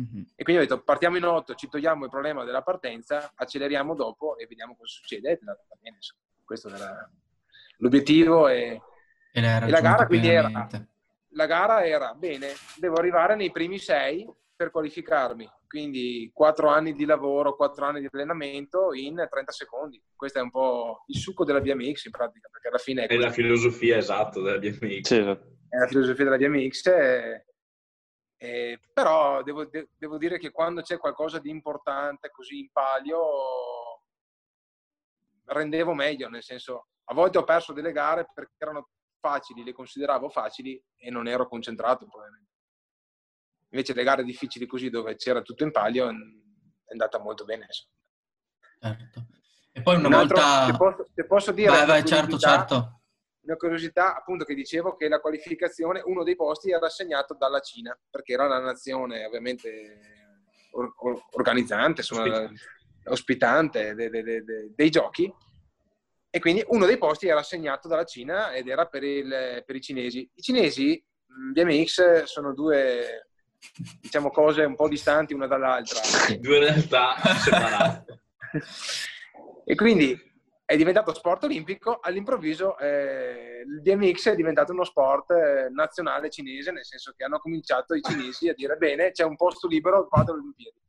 Mm-hmm. E quindi ho detto, partiamo in 8, ci togliamo il problema della partenza, acceleriamo dopo e vediamo cosa succede. Questo era l'obiettivo e, e, e la gara quindi era... La gara era, bene, devo arrivare nei primi sei per qualificarmi. Quindi quattro anni di lavoro, quattro anni di allenamento in 30 secondi. Questo è un po' il succo della BMX in pratica, perché alla fine è, è la filosofia esatta della BMX. Sì. È la filosofia della BMX. E, e, però devo, de, devo, dire che quando c'è qualcosa di importante così in palio rendevo meglio, nel senso a volte ho perso delle gare perché erano facili, le consideravo facili e non ero concentrato probabilmente. Invece le gare difficili così dove c'era tutto in palio è andata molto bene. Certo. E poi una un volta... Altro, se, posso, se posso dire... Vai, vai, certo, certo. Una curiosità, appunto, che dicevo che la qualificazione, uno dei posti era assegnato dalla Cina, perché era la nazione ovviamente or- or- organizzante, insomma, ospitante de- de- de- dei giochi. E quindi uno dei posti era assegnato dalla Cina ed era per, il, per i cinesi. I cinesi, BMX, sono due diciamo cose un po' distanti una dall'altra. Due realtà separate. *laughs* e quindi è diventato sport olimpico, all'improvviso eh, il BMX è diventato uno sport eh, nazionale cinese, nel senso che hanno cominciato i cinesi a dire bene, c'è un posto libero, vado alle Olimpiadi.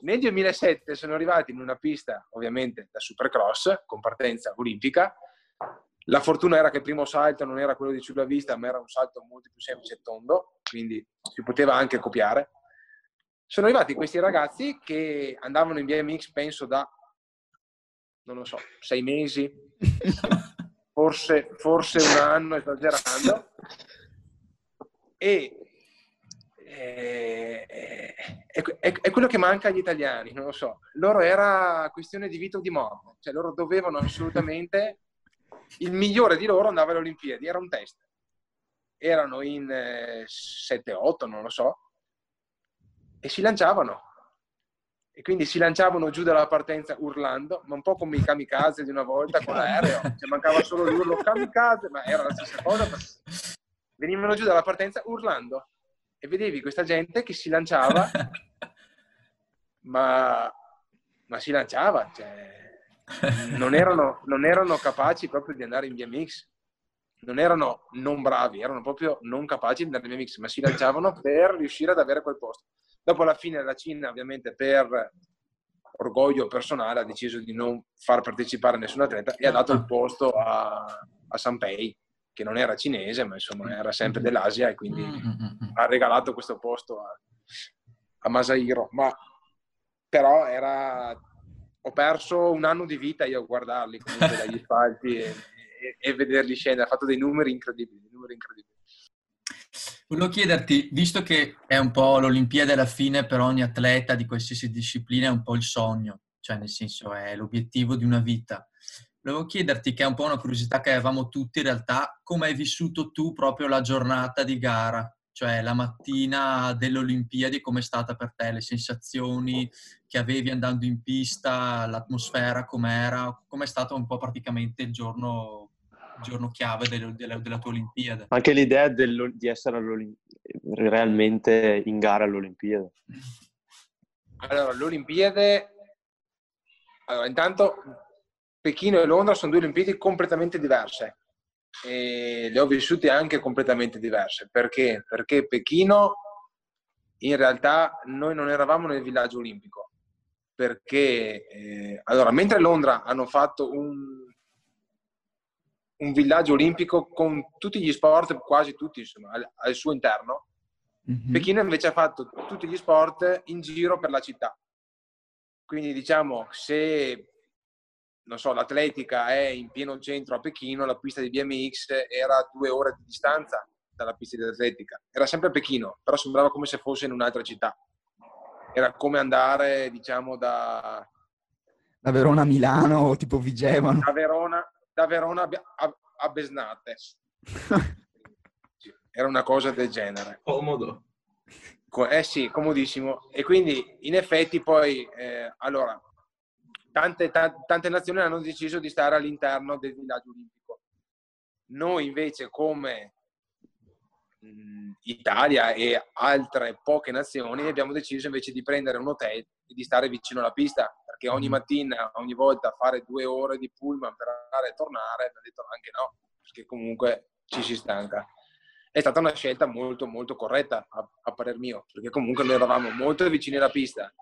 Nel 2007 sono arrivati in una pista, ovviamente da supercross, con partenza olimpica, la fortuna era che il primo salto non era quello di sulla vista, ma era un salto molto più semplice e tondo, quindi si poteva anche copiare. Sono arrivati questi ragazzi che andavano in BMX, penso, da, non lo so, sei mesi, *laughs* forse, forse un anno, esagerando. E eh, è, è, è, quello che manca agli italiani, non lo so. Loro era questione di vita o di morte, cioè loro dovevano assolutamente il migliore di loro andava alle Olimpiadi, era un test. Erano in eh, 7-8, non lo so, e si lanciavano. E quindi si lanciavano giù dalla partenza urlando, ma un po' come i kamikaze di una volta con l'aereo, cioè mancava solo l'urlo kamikaze, ma era la stessa cosa. Venivano giù dalla partenza urlando e vedevi questa gente che si lanciava, *laughs* ma, ma si lanciava, cioè, non erano, non erano capaci proprio di andare in BMX. Non erano non bravi, erano proprio non capaci di andare in BMX, ma si lanciavano per riuscire ad avere quel posto. Dopo alla fine la Cina, ovviamente, per orgoglio personale ha deciso di non far partecipare nessun atleta e ha dato il posto a, a Sanpei, che non era cinese, ma insomma era sempre dell'Asia e quindi ha regalato questo posto a, a Masahiro. Ma però era... ho perso un anno di vita io a guardarli comunque dagli *laughs* spalti e, e, e, vederli scendere. Ha fatto dei numeri incredibili, numeri incredibili. Volevo chiederti, visto che è un po' l'Olimpiade alla fine per ogni atleta di qualsiasi disciplina, è un po' il sogno, cioè nel senso è l'obiettivo di una vita. Volevo chiederti, che è un po' una curiosità che avevamo tutti in realtà, come hai vissuto tu proprio la giornata di gara? Cioè la mattina delle Olimpiadi, come è stata per te? Le sensazioni che avevi andando in pista, l'atmosfera com'era? Com'è stato un po' praticamente il giorno giorno chiave del, della, della, tua Olimpiade. Anche l'idea del, di essere realmente in gara all'Olimpiade. *laughs* Allora, l'Olimpiade... Allora, intanto Pechino e Londra sono due Olimpiadi completamente diverse e le ho vissute anche completamente diverse. Perché? Perché Pechino in realtà noi non eravamo nel villaggio olimpico perché eh, allora mentre Londra hanno fatto un, un villaggio olimpico con tutti gli sport, quasi tutti insomma, al, al suo interno. Mm-hmm. Pechino invece ha fatto tutti gli sport in giro per la città. Quindi diciamo, se non so, l'atletica è in pieno centro a Pechino, la pista di BMX era a due ore di distanza dalla pista di atletica. Era sempre a Pechino, però sembrava come se fosse in un'altra città. Era come andare, diciamo, da... Da Verona a Milano o tipo Vigevano. Da Verona, da Verona a, a Besnate. *laughs* Era una cosa del genere. Comodo. Eh sì, comodissimo. E quindi in effetti poi, eh, allora, tante, t- tante nazioni hanno deciso di stare all'interno del villaggio olimpico. Noi invece come Italia e altre poche nazioni abbiamo deciso invece di prendere un hotel e di stare vicino alla pista perché ogni mm. mattina, ogni volta fare due ore di pullman per andare e tornare, mi ha detto anche no, perché comunque ci si stanca. È stata una scelta molto molto corretta a, a parer mio, perché comunque noi eravamo molto vicini alla pista,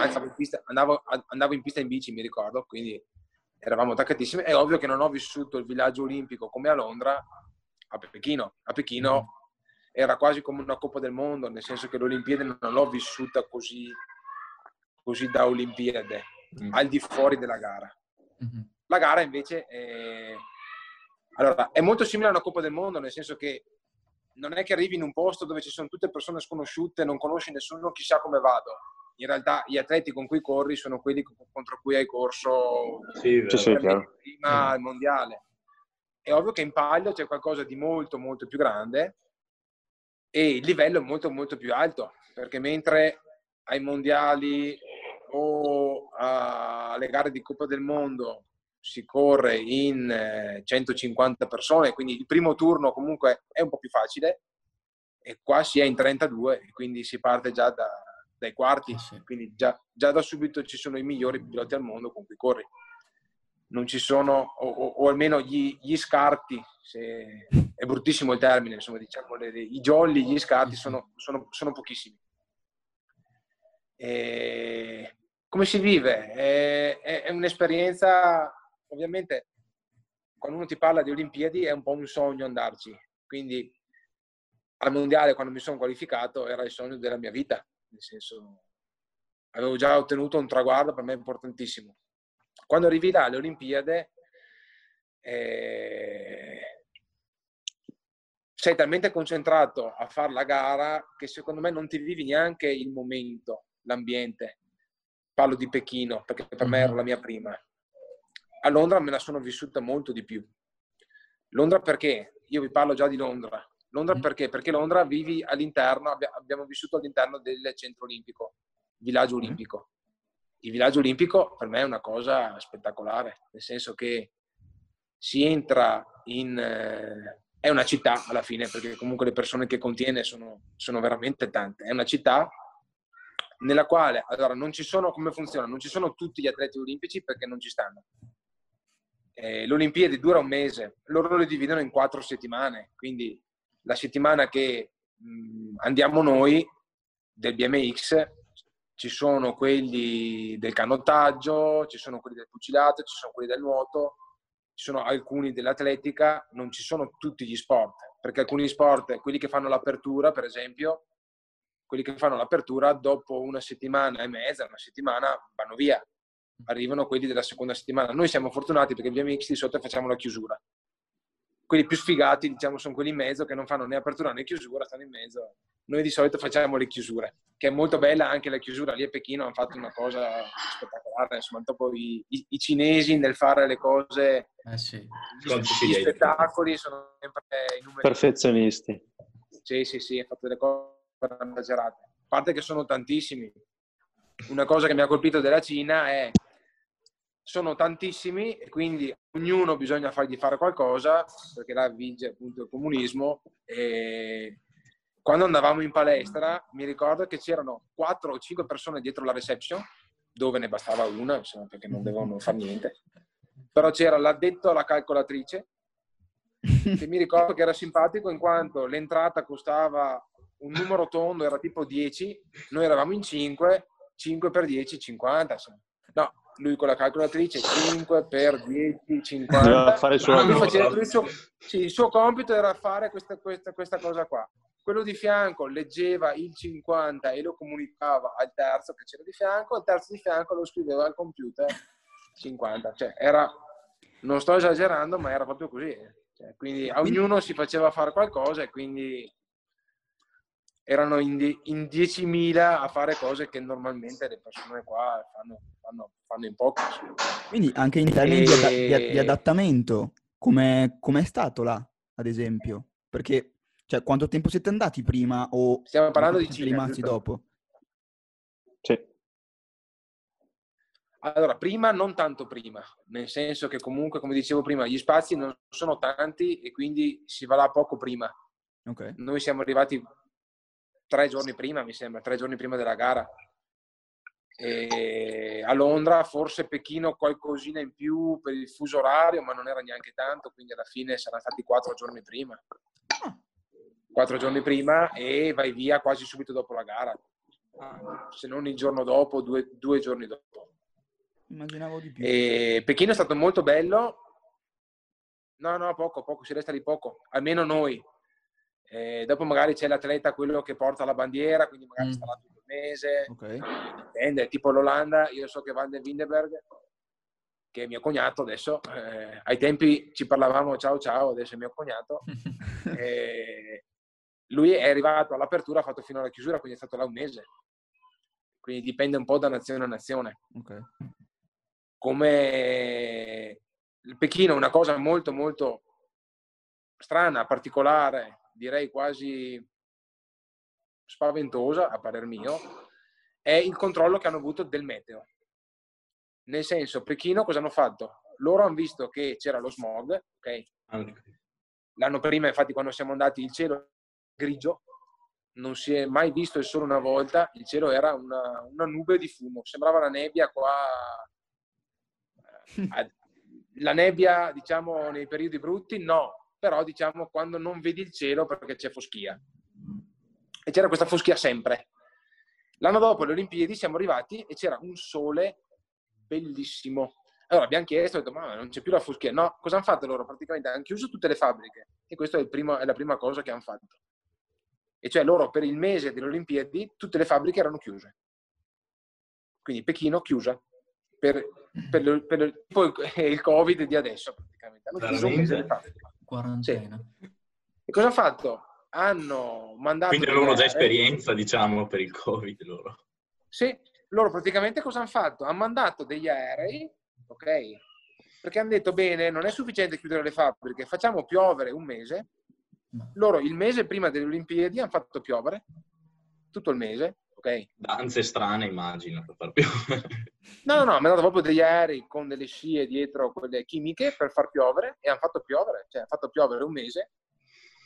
anzi in pista, andavo, andavo in pista in bici mi ricordo, quindi eravamo attaccatissimi. È ovvio che non ho vissuto il villaggio olimpico come a Londra, a Pechino. A Pechino mm. era quasi come una Coppa del Mondo, nel senso che l'Olimpiade non l'ho vissuta così così da Olimpiade, mm. al di fuori della gara. Mm-hmm. La gara invece è... Allora, è molto simile a una Coppa del Mondo, nel senso che non è che arrivi in un posto dove ci sono tutte persone sconosciute, non conosci nessuno, chissà come vado. In realtà gli atleti con cui corri sono quelli contro cui hai corso sì, sì, prima al mondiale. È ovvio che in palio c'è qualcosa di molto molto più grande e il livello è molto molto più alto, perché mentre ai mondiali o alle gare di Coppa del Mondo si corre in 150 eh, persone, quindi il primo turno comunque è un po' più facile e qua si è in 32, quindi si parte già da, dai quarti, quindi già, già, da subito ci sono i migliori piloti al mondo con cui corri. Non ci sono, o, o almeno gli, gli scarti, è bruttissimo il termine, insomma, diciamo, le, i jolly, gli scarti sono, sono, sono pochissimi. E come si vive? È, è, è, un'esperienza, ovviamente, quando uno ti parla di Olimpiadi è un po' un sogno andarci. Quindi al mondiale, quando mi sono qualificato, era il sogno della mia vita. Nel senso, avevo già ottenuto un traguardo per me importantissimo. Quando arrivi là alle Olimpiadi, eh, sei talmente concentrato a fare la gara che secondo me non ti vivi neanche il momento l'ambiente. Parlo di Pechino perché per me era la mia prima. A Londra me la sono vissuta molto di più. Londra perché? Io vi parlo già di Londra. Londra perché? Perché Londra vivi all'interno, abbiamo vissuto all'interno del centro olimpico, villaggio olimpico. Il villaggio olimpico per me è una cosa spettacolare, nel senso che si entra in... Eh, è una città alla fine, perché comunque le persone che contiene sono, sono veramente tante. È una città nella quale, allora, non ci sono, come funziona? Non ci sono tutti gli atleti olimpici perché non ci stanno. Eh, L'Olimpiade dura un mese, loro lo dividono in quattro settimane, quindi la settimana che mh, andiamo noi del BMX ci sono quelli del canottaggio, ci sono quelli del pugilato, ci sono quelli del nuoto, ci sono alcuni dell'atletica, non ci sono tutti gli sport, perché alcuni sport, quelli che fanno l'apertura, per esempio, quelli che fanno l'apertura dopo una settimana e mezza, una settimana vanno via, arrivano quelli della seconda settimana. Noi siamo fortunati perché via Mix di sotto facciamo la chiusura. Quelli più sfigati, diciamo, sono quelli in mezzo che non fanno né apertura né chiusura, stanno in mezzo. Noi di solito facciamo le chiusure, che è molto bella anche la chiusura. Lì a Pechino hanno fatto una cosa spettacolare, insomma, dopo i, i, i cinesi nel fare le cose, Eh sì. gli, gli spettacoli sono sempre i numeri. Perfezionisti. Sì, sì, sì, ha fatto delle cose esagerate. A parte che sono tantissimi. Una cosa che mi ha colpito della Cina è sono tantissimi e quindi ognuno bisogna fargli fare qualcosa perché là vige appunto il comunismo e quando andavamo in palestra mi ricordo che c'erano 4 o 5 persone dietro la reception dove ne bastava una insomma, perché non dovevano fare niente però c'era l'addetto alla calcolatrice che mi ricordo che era simpatico in quanto l'entrata costava un numero tondo, era tipo 10, noi eravamo in 5, 5 per 10, 50. insomma. No, lui con la calcolatrice 5 per 10, 50. Doveva fare il suo il, suo, sì, il suo compito era fare questa, questa, questa cosa qua. Quello di fianco leggeva il 50 e lo comunicava al terzo che c'era di fianco, il terzo di fianco lo scriveva al computer 50. Cioè, era, non sto esagerando, ma era proprio così. Cioè, quindi a ognuno si faceva fare qualcosa e quindi erano in, in 10.000 a fare cose che normalmente le persone qua fanno, fanno, fanno in insomma. Quindi anche in termini di, ada- di a- di E- adattamento, come è stato là, ad esempio? Perché, cioè, quanto tempo siete andati prima o Stiamo parlando di siete Cina, rimasti giusto? dopo? Sì. Allora, prima, non tanto prima, nel senso che comunque, come dicevo prima, gli spazi non sono tanti e quindi si va là poco prima. Ok. Noi siamo arrivati tre giorni prima, mi sembra, tre giorni prima della gara. E a Londra, forse Pechino qualcosina in più per il fuso orario, ma non era neanche tanto, quindi alla fine saranno stati quattro giorni prima. Quattro giorni prima e vai via quasi subito dopo la gara, se non il giorno dopo, due, due giorni dopo. Immaginavo di più. E Pechino è stato molto bello. No, no, poco, poco, si resta lì poco, almeno noi. Eh, dopo magari c'è l'atleta, quello che porta la bandiera, quindi magari Mm. tutto il mese. Ok. Dipende, tipo l'Olanda, io so che Van der Windenberg, che è mio cognato adesso, eh, ai tempi ci parlavamo ciao ciao, adesso è mio cognato. *laughs* eh, lui è arrivato all'apertura, ha fatto fino alla chiusura, quindi è stato là un mese. Quindi dipende un po' da nazione a nazione Ok. come il Pechino, una cosa molto molto strana, particolare, direi quasi spaventosa a parer mio, è il controllo che hanno avuto del meteo. Nel senso, Pechino cosa hanno fatto? Loro hanno visto che c'era lo smog, ok? L'anno prima, infatti, quando siamo andati, il cielo grigio, non si è mai visto il sole una volta, il cielo era una, una nube di fumo, sembrava la nebbia qua. eh, La nebbia, diciamo, nei periodi brutti, no, però diciamo quando non vedi il cielo perché c'è foschia. E c'era questa foschia sempre. L'anno dopo le Olimpiadi siamo arrivati e c'era un sole bellissimo. Allora abbiamo chiesto, ho detto, ma non c'è più la foschia. No, cosa hanno fatto loro? Praticamente hanno chiuso tutte le fabbriche e questa è, il primo- è la prima cosa che hanno fatto. E cioè loro per il mese delle Olimpiadi tutte le fabbriche erano chiuse. Quindi Pechino chiusa per, per, le- per poi *laughs* il Covid di adesso praticamente. Hanno chiuso un mese le fabbriche. Quarantena. E cosa hanno fatto? Hanno mandato... Quindi avevano già delle aerei- esperienza, diciamo, per il Covid loro. Sì, loro praticamente cosa hanno fatto? Hanno mandato degli aerei, ok? Perché hanno detto, bene, non è sufficiente chiudere le fabbriche, facciamo piovere un mese. Loro il mese prima delle Olimpiadi hanno fatto piovere, tutto il mese, ok? Danze strane, immagino, per far più. No, no, no, hanno dato proprio degli aerei con delle scie dietro, quelle chimiche, per far piovere, e hanno fatto piovere, cioè hanno fatto piovere un mese.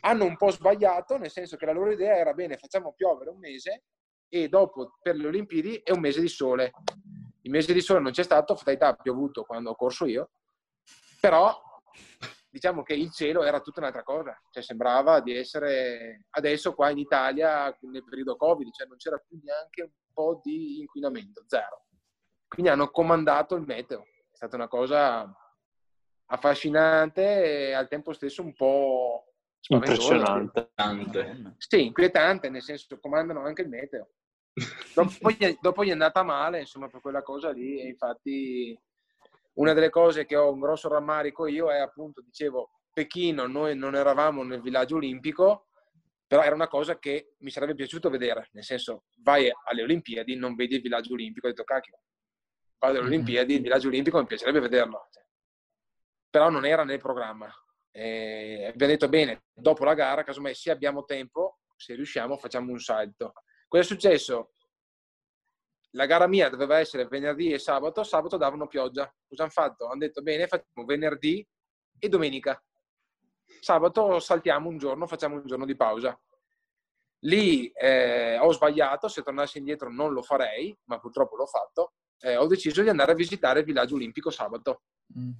Hanno un po' sbagliato, nel senso che la loro idea era, bene, facciamo piovere un mese, e dopo, per le Olimpiadi, è un mese di sole. Il mese di sole non c'è stato, fatalità ha piovuto quando ho corso io, però diciamo che il cielo era tutta un'altra cosa, cioè sembrava di essere adesso qua in Italia nel periodo Covid, cioè non c'era più neanche un po' di inquinamento, zero. Quindi hanno comandato il meteo. È stata una cosa affascinante e al tempo stesso un po' Impressionante. Sì, inquietante, nel senso che comandano anche il meteo. Dopo gli, *laughs* dopo gli è andata male, insomma, per quella cosa lì. E infatti, una delle cose che ho un grosso rammarico io è appunto, dicevo, Pechino, noi non eravamo nel villaggio olimpico, però era una cosa che mi sarebbe piaciuto vedere. Nel senso, vai alle Olimpiadi, non vedi il villaggio olimpico, ho detto cacchio, vado alle Olimpiadi, il villaggio olimpico mi piacerebbe vederlo. Però non era nel programma e abbiamo detto bene, dopo la gara, casomai se abbiamo tempo, se riusciamo, facciamo un salto. Cosa è successo? La gara mia doveva essere venerdì e sabato, sabato davano pioggia. Cosa hanno fatto? Hanno detto bene, facciamo venerdì e domenica. Sabato saltiamo un giorno, facciamo un giorno di pausa. Lì eh, ho sbagliato, se tornassi indietro non lo farei, ma purtroppo l'ho fatto. Eh, ho deciso di andare a visitare il villaggio olimpico sabato. Mm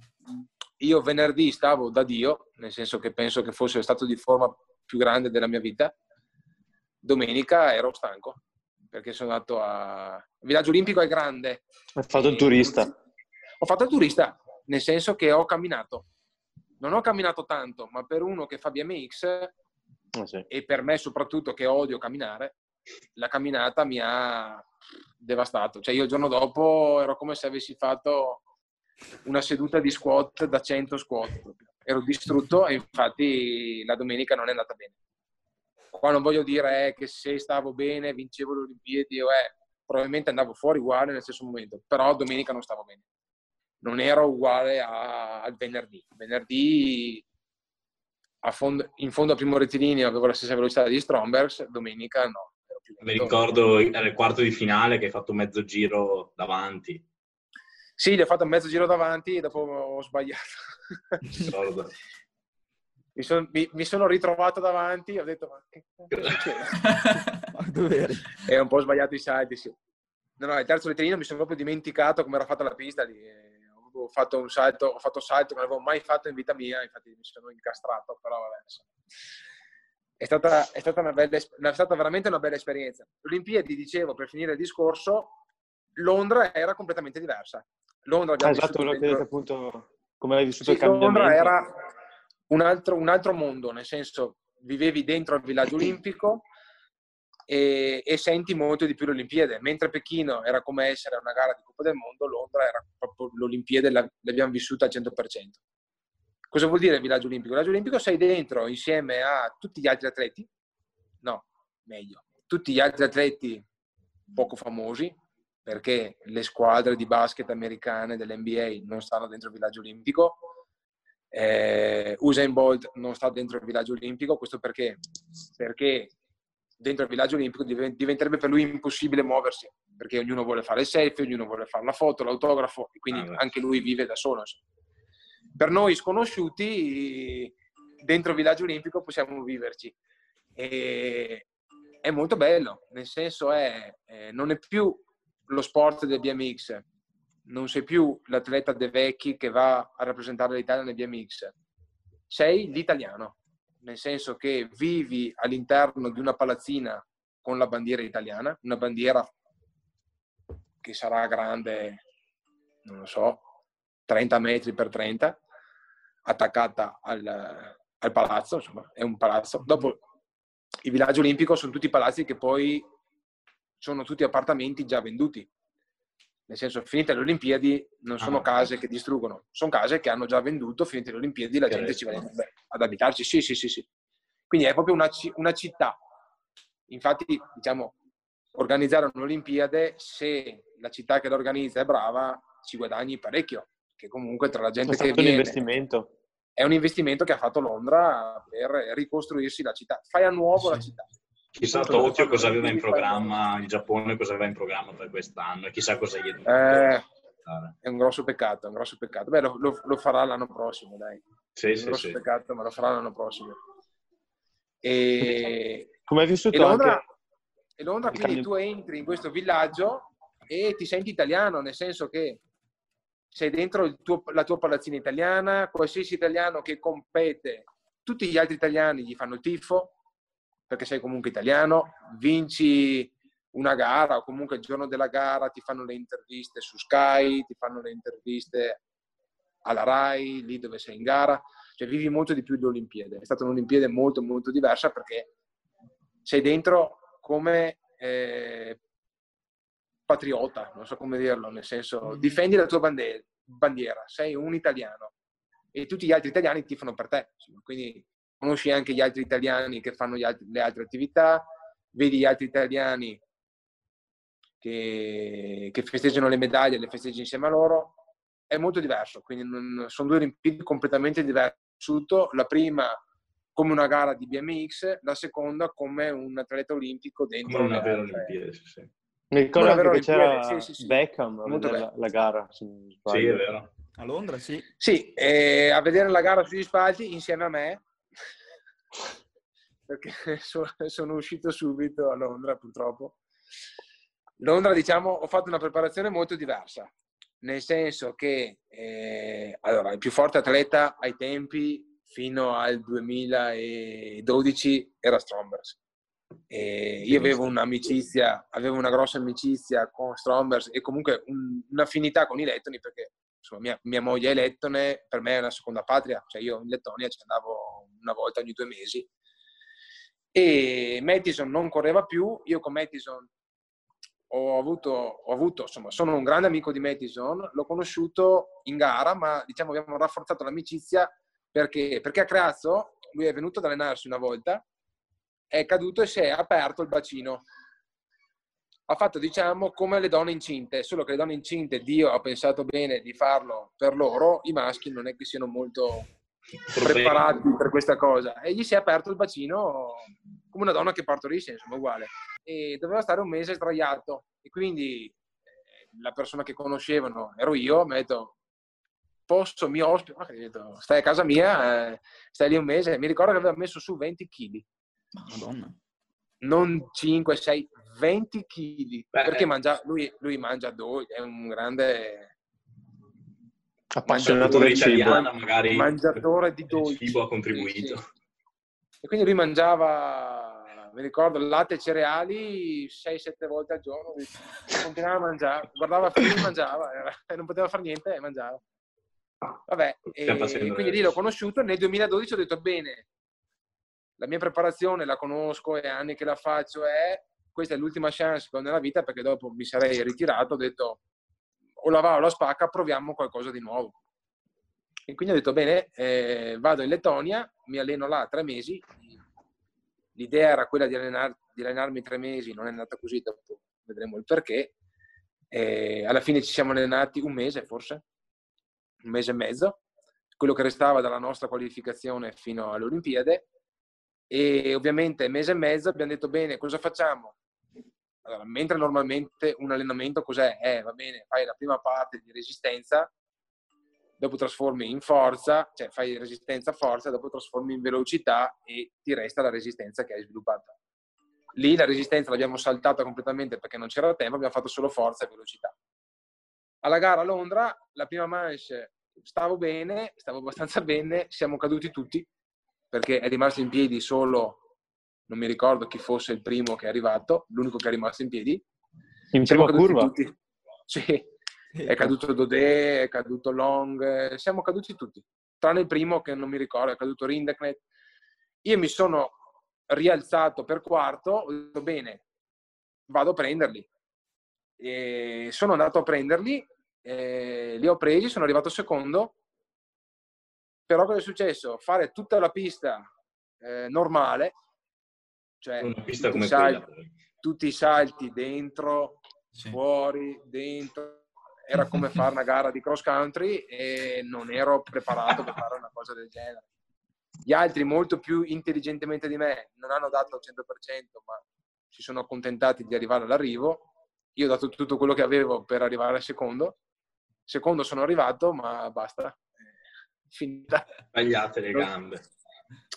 io venerdì stavo da Dio, nel senso che penso che fosse stato di forma più grande della mia vita. Domenica ero stanco perché sono andato a... Il villaggio olimpico è grande. Hai fatto il turista? Ho fatto il turista, nel senso che ho camminato. Non ho camminato tanto, ma per uno che fa BMX oh, sì. e per me soprattutto che odio camminare, la camminata mi ha devastato. Cioè io il giorno dopo ero come se avessi fatto una seduta di squat da 100 squat. Ero distrutto e infatti la domenica non è andata bene. Qua non voglio dire eh, che se stavo bene, vincevo le Olimpiadi o eh, probabilmente andavo fuori uguale nel stesso momento, però domenica non stavo bene. Non ero uguale a, al venerdì. Venerdì fondo, in fondo al primo rettilineo avevo la stessa velocità di Strombergs, domenica no. Mi ricordo era il quarto di finale che hai fatto mezzo giro davanti. Sì, gli ho fatto mezzo giro davanti e dopo ho sbagliato. mi, son, mi, mi, sono ritrovato davanti e ho detto ma che succede? *laughs* e ho un po' sbagliato i salti, sì. No, no, il terzo letterino mi sono proprio dimenticato come era fatta la pista lì. Ho fatto un salto, ho fatto un salto che non avevo mai fatto in vita mia, infatti mi sono incastrato, però vabbè. È stata, è, stata bella, è stata, veramente una bella esperienza. Olimpiadi, dicevo, per finire il discorso, Londra era completamente diversa. Londra ah, esatto, dentro... detto, appunto come hai vissuto sì, il cambiamento. Londra era un altro, un altro, mondo, nel senso vivevi dentro il villaggio olimpico e, e, senti molto di più l'Olimpiade, mentre Pechino era come essere una gara di Coppa del Mondo, Londra era proprio l'Olimpiade, l'abbiamo vissuta al 100%. Cosa vuol dire il villaggio olimpico? Il villaggio olimpico sei dentro insieme a tutti gli altri atleti, no, meglio, tutti gli altri atleti poco famosi, perché le squadre di basket americane dell'NBA non stanno dentro il villaggio olimpico, eh, Usain Bolt non sta dentro il villaggio olimpico, questo perché? Perché dentro il villaggio olimpico diventerebbe per lui impossibile muoversi, perché ognuno vuole fare il selfie, ognuno vuole fare la foto, l'autografo, e quindi ah, anche lui vive da solo. Per noi sconosciuti, dentro il villaggio olimpico possiamo viverci. E è molto bello, nel senso è, eh, non è più lo sport del BMX. Non sei più l'atleta De Vecchi che va a rappresentare l'Italia nel BMX. Sei l'italiano, nel senso che vivi all'interno di una palazzina con la bandiera italiana, una bandiera che sarà grande, non lo so, 30 metri per 30, attaccata al, al palazzo, insomma, è un palazzo. Dopo il villaggio olimpico sono tutti palazzi che poi sono tutti appartamenti già venduti. Nel senso, finite le Olimpiadi non sono ah, case che distruggono, sono case che hanno già venduto, finite le Olimpiadi la gente ci va ad abitarci. Sì, sì, sì, sì. Quindi è proprio una, una città. Infatti, diciamo, organizzare un'Olimpiade, se la città che la organizza è brava, ci guadagni parecchio. Che comunque tra la gente che viene... un investimento. È un investimento che ha fatto Londra per ricostruirsi la città. Fai a nuovo sì. la città. Chissà Tokyo cosa aveva in programma, il Giappone cosa aveva in programma per quest'anno e chissà cosa gli è dovuto eh, È un grosso peccato, è un grosso peccato. Beh, lo, lo, lo farà l'anno prossimo, dai. Sì, è un sì, grosso sì. peccato, ma lo farà l'anno prossimo. E, Come hai vissuto e Londra, anche... e Londra quindi tu entri in questo villaggio e ti senti italiano, nel senso che sei dentro tuo, la tua palazzina italiana, qualsiasi italiano che compete, tutti gli altri italiani gli fanno il tifo, perché sei comunque italiano, vinci una gara o comunque il giorno della gara ti fanno le interviste su Sky, ti fanno le interviste alla RAI, lì dove sei in gara, cioè vivi molto di più le Olimpiadi. È stata un'Olimpiade molto molto diversa perché sei dentro come eh, patriota, non so come dirlo, nel senso difendi la tua bandiera, bandiera, sei un italiano e tutti gli altri italiani tifano per te, quindi conosci anche gli altri italiani che fanno altri, le altre attività, vedi gli altri italiani che, che, festeggiano le medaglie, le festeggi insieme a loro, è molto diverso, quindi non, sono due Olimpiadi completamente diversi. La prima come una gara di BMX, la seconda come un atleta olimpico dentro come una vera Olimpiade, sì, sì. Mi ricordo anche che c'era sì, sì, sì. Beckham a vedere la, la, gara. Sì, è vero. A Londra, sì. Sì, eh, a vedere la gara sugli spalti insieme a me, perché *laughs* sono, uscito subito a Londra, purtroppo. Londra, diciamo, ho fatto una preparazione molto diversa, nel senso che eh, allora, il più forte atleta ai tempi fino al 2012 era Strombers. E io avevo un'amicizia, avevo una grossa amicizia con Strombers e comunque un, un'affinità con i lettoni perché insomma, mia, mia, moglie è lettone, per me è una seconda patria, cioè io in Lettonia ci andavo una volta ogni due mesi. E Mattison non correva più, io con Mattison ho avuto, ho avuto, insomma, sono un grande amico di Mattison, l'ho conosciuto in gara, ma diciamo abbiamo rafforzato l'amicizia perché, perché a Creazzo lui è venuto ad allenarsi una volta, è caduto e si è aperto il bacino. Ha fatto, diciamo, come le donne incinte, solo che le donne incinte, Dio ha pensato bene di farlo per loro, i maschi non è che siano molto preparati per questa cosa. E gli si è aperto il bacino come una donna che partorisce, insomma, uguale e doveva stare un mese sdraiato e quindi eh, la persona che conoscevano ero io, mi ha detto posso, mi ospito, detto, stai a casa mia, eh, stai lì un mese, mi ricordo che aveva messo su 20 kg. Madonna. Non 5, 6, 20 kg. Perché mangia, lui, lui mangia dolci, è un grande appassionato di cibo, magari mangiatore di dolci. Il cibo ha contribuito. Sì. E quindi lui mangiava mi ricordo latte e cereali 6-7 volte al giorno, continuava a mangiare, guardava film e *laughs* mangiava, e non poteva fare niente e mangiava. Vabbè, e quindi lì l'ho conosciuto, nel 2012 ho detto bene, la mia preparazione la conosco, è anni che la faccio, è questa è l'ultima chance che ho nella vita perché dopo mi sarei ritirato, ho detto o la va o la spacca, proviamo qualcosa di nuovo. E quindi ho detto bene, eh, vado in Lettonia, mi alleno là tre mesi, L'idea era quella di, allenar, di allenarmi tre mesi, non è andata così, dopo vedremo il perché. E alla fine ci siamo allenati un mese forse, un mese e mezzo, quello che restava dalla nostra qualificazione fino alle Olimpiadi. E ovviamente mese e mezzo abbiamo detto bene, cosa facciamo? Allora, mentre normalmente un allenamento cos'è? Eh, va bene, fai la prima parte di resistenza, dopo trasformi in forza, cioè fai resistenza forza, dopo trasformi in velocità e ti resta la resistenza che hai sviluppato. Lì la resistenza l'abbiamo saltata completamente perché non c'era tempo, abbiamo fatto solo forza e velocità. Alla gara a Londra, la prima manche stavo bene, stavo abbastanza *laughs* bene, siamo caduti tutti perché è rimasto in piedi solo, non mi ricordo chi fosse il primo che è arrivato, l'unico che è rimasto in piedi. In siamo prima curva? Tutti. Sì, è caduto Dodé, è caduto Long, siamo caduti tutti, tranne il primo che non mi ricordo, è caduto Rindeknet. Io mi sono rialzato per quarto, ho detto bene, vado a prenderli. E sono andato a prenderli, li ho presi, sono arrivato secondo, però cosa è successo? Fare tutta la pista eh, normale, cioè tutti, salti, tutti, i salti dentro, sì. fuori, dentro, era come fare una gara di cross country e non ero preparato per fare una cosa del genere. Gli altri, molto più intelligentemente di me, non hanno dato al 100%, ma si sono accontentati di arrivare all'arrivo. Io ho dato tutto quello che avevo per arrivare al secondo. Secondo sono arrivato, ma basta. Finita. Tagliate le gambe.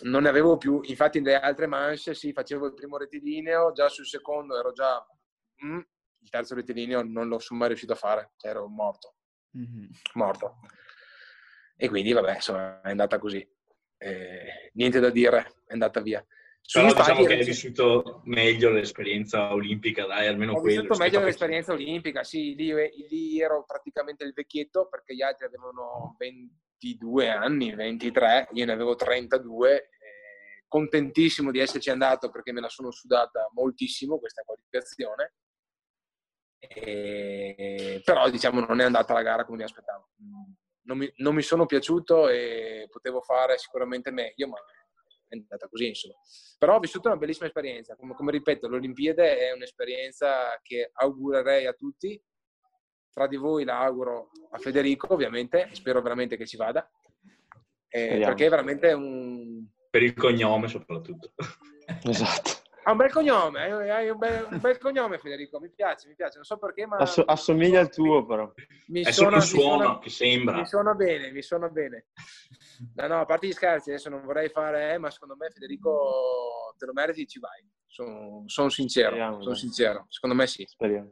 Non ne avevo più. Infatti, nelle altre manche, sì, facevo il primo rettilineo, già sul secondo ero già... Mm, il terzo rettilineo non lo sono mai riuscito a fare, cioè ero morto. Mm-hmm. Morto. E quindi, vabbè, insomma, è andata così. Eh, niente da dire, è andata via. Però Sugli diciamo che hai vissuto meglio l'esperienza olimpica, dai, almeno ho quello. vissuto rispetto meglio l'esperienza olimpica, sì, lì, lì ero praticamente il vecchietto perché gli altri avevano 22 anni, 23, io ne avevo 32, eh, contentissimo di esserci andato perché me la sono sudata moltissimo questa qualificazione, Eh, però diciamo non è andata la gara come mi aspettavo. Non mi, non mi sono piaciuto e potevo fare sicuramente meglio, ma è andata così insomma. Però ho vissuto una bellissima esperienza, come, come ripeto, l'Olimpiade è un'esperienza che augurerei a tutti, tra di voi la auguro a Federico ovviamente, spero veramente che ci vada, eh, perché è veramente un, Per il cognome soprattutto. *laughs* Esatto. ha un bel cognome, hai, un, bel, un bel cognome Federico, mi piace, mi piace, non so perché, ma Asso- assomiglia al tuo, però. mi È solo suona, suono suona- che sembra. Mi suona bene, mi suona bene. No, no, a parte gli scherzi, adesso non vorrei fare, eh, ma secondo me Federico te lo meriti, ci vai. Sono, sono sincero, sono sincero. Secondo me sì. Speriamo.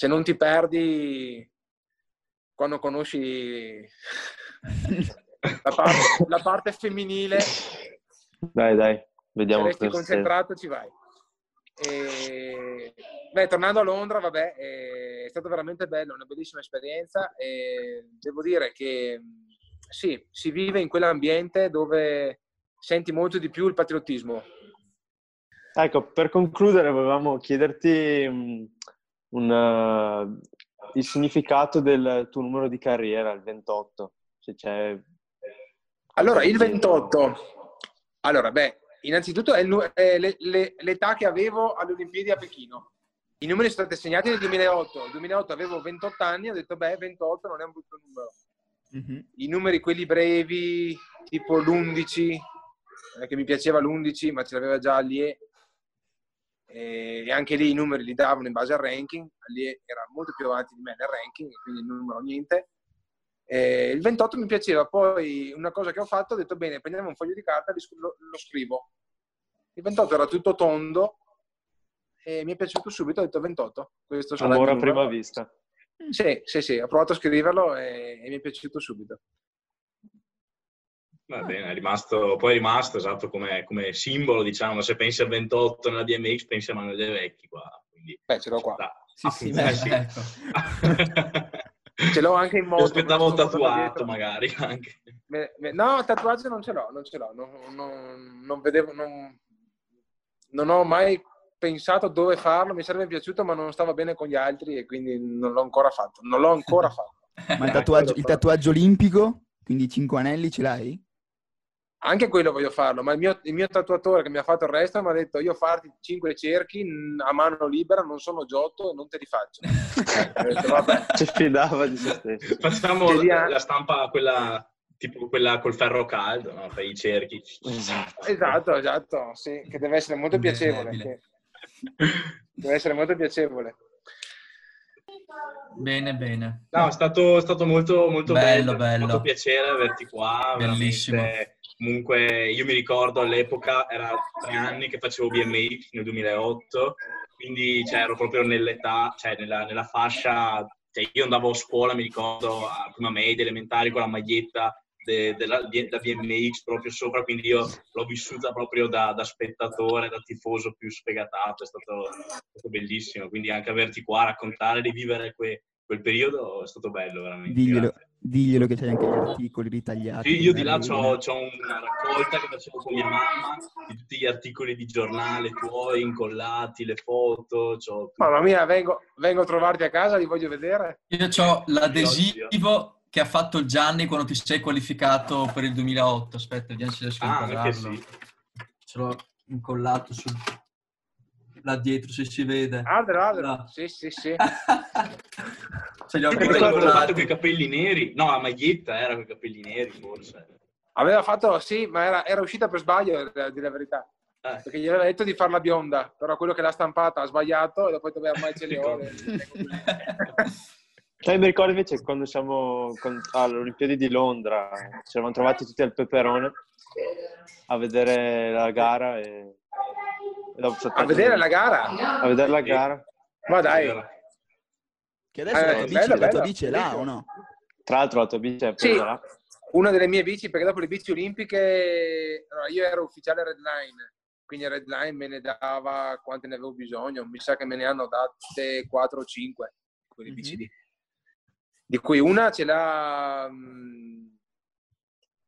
Se non ti perdi quando conosci *laughs* la parte, la parte femminile, Dai, dai, se vediamo resti queste- concentrato ci vai. E... Beh, tornando a Londra, vabbè, è stata veramente bello, una bellissima esperienza e devo dire che mh, sì, si vive in quell'ambiente dove senti molto di più il patriottismo. Ecco, per concludere volevamo chiederti mm, un, eh, il significato del tuo numero di carriera, il 28, se c'è... Allora, il 28, allora, beh, innanzitutto è, il è le- le- l'età che avevo alle Olimpiadi a Pechino. I numeri sono stati segnati nel 2008. Nel 2008 avevo 28 anni, ho detto, beh, 28 non è un brutto numero. Mhm. I numeri, quelli brevi, tipo l'11, eh, che mi piaceva l'11, ma ce l'aveva già Allie. E anche lì i numeri li davano in base al ranking. Allie era molto più avanti di me nel ranking, quindi il numero niente. Eh, il 28 mi piaceva, poi una cosa che ho fatto, ho detto bene, prendiamo un foglio di carta e lo, lo scrivo. Il 28 era tutto tondo e mi è piaciuto subito, ho detto 28. Questo il Amore a prima vista. Sì, sì, sì, ho provato a scriverlo e, e mi è piaciuto subito. Va bene, è rimasto, poi è rimasto esatto come, come simbolo, diciamo, se pensi al 28 nella BMX pensi a Manuel De Vecchi qua, quindi Beh, ce l'ho qua. sta. Sì, Ah, sì, beh, sì. ecco. *laughs* Ce l'ho anche in moto. aspettavo sono portato tatuato magari anche. Me- me- no, tatuaggio non ce l'ho, non ce l'ho. Non, non- non vedevo, non, non ho mai pensato dove farlo, mi sarebbe piaciuto, ma non stava bene con gli altri e quindi non l'ho ancora fatto. Non l'ho ancora *laughs* fatto. Ma il tatuaggio, il tatuaggio olimpico, quindi cinque anelli ce l'hai? Anche quello voglio farlo, ma il mio, il mio tatuatore che mi ha fatto il resto mi ha detto io farti cinque cerchi a mano libera, non sono Giotto e non te li faccio. *laughs* Detto, vabbè. Si fidava di se stesso. Facciamo Che dia- la stampa, quella tipo quella col ferro caldo, no? per i cerchi. Esatto. Esatto, esatto, sì, che deve essere molto piacevole. Che- Deve essere molto piacevole. Bene, bene. No, è stato, è stato molto, molto Bello, bello. bello. Fatto piacere averti qua. Bellissimo. veramente. Comunque, io mi ricordo all'epoca, era tre anni che facevo BMX nel 2008, quindi cioè, ero proprio nell'età, cioè nella, nella fascia. Cioè, io andavo a scuola, mi ricordo, a prima media, elementari, con la maglietta de- della, di- da BMX proprio sopra, quindi io l'ho vissuta proprio da, da spettatore, da tifoso più sfegatato, è stato, è stato bellissimo. Quindi anche averti qua, raccontare, rivivere que- quel periodo è stato bello, veramente. Diglielo, grazie. Diglielo che c'hai anche gli articoli ritagliati. Sì, io di là belli. ho una raccolta che facevo con mia mamma di tutti gli articoli di giornale tuoi incollati, le foto. c'ho. Mamma mia, vengo, vengo a trovarti a casa, li voglio vedere. Io ho l'adesivo che ha fatto il Gianni quando ti sei qualificato per il 2008. Aspetta, vediamo se riesco a Ah, sì. Ce l'ho incollato sul... là dietro, se si vede. Adro, adro. No. Sì, sì, sì. *laughs* Ce li ho che avevo fatto incollati. con i capelli neri. No, la maglietta era con i capelli neri, forse. Aveva fatto, sì, ma era, era uscita per sbaglio, a dire la verità. Eh, Perché gli aveva detto di farla bionda, però quello che l'ha stampata ha sbagliato e dopo dove ormai ce li ho. Sai, mi ricordo invece quando siamo con- alle Olimpiadi di Londra, ci eravamo trovati tutti al Peperone a vedere la gara e, e dopo A vedere la gara? a vedere la gara. Ma dai. Che adesso Eh, la tua bici, bello, la tua bici è là o no? Tra l'altro la tua bici è Sì. presa là. una delle mie bici, perché dopo le bici olimpiche, allora, io ero ufficiale redline, quindi Redline me ne dava quante ne avevo bisogno, mi sa che me ne hanno date 4 o 5 quelle bici lì. Di cui una ce l'ha, mh,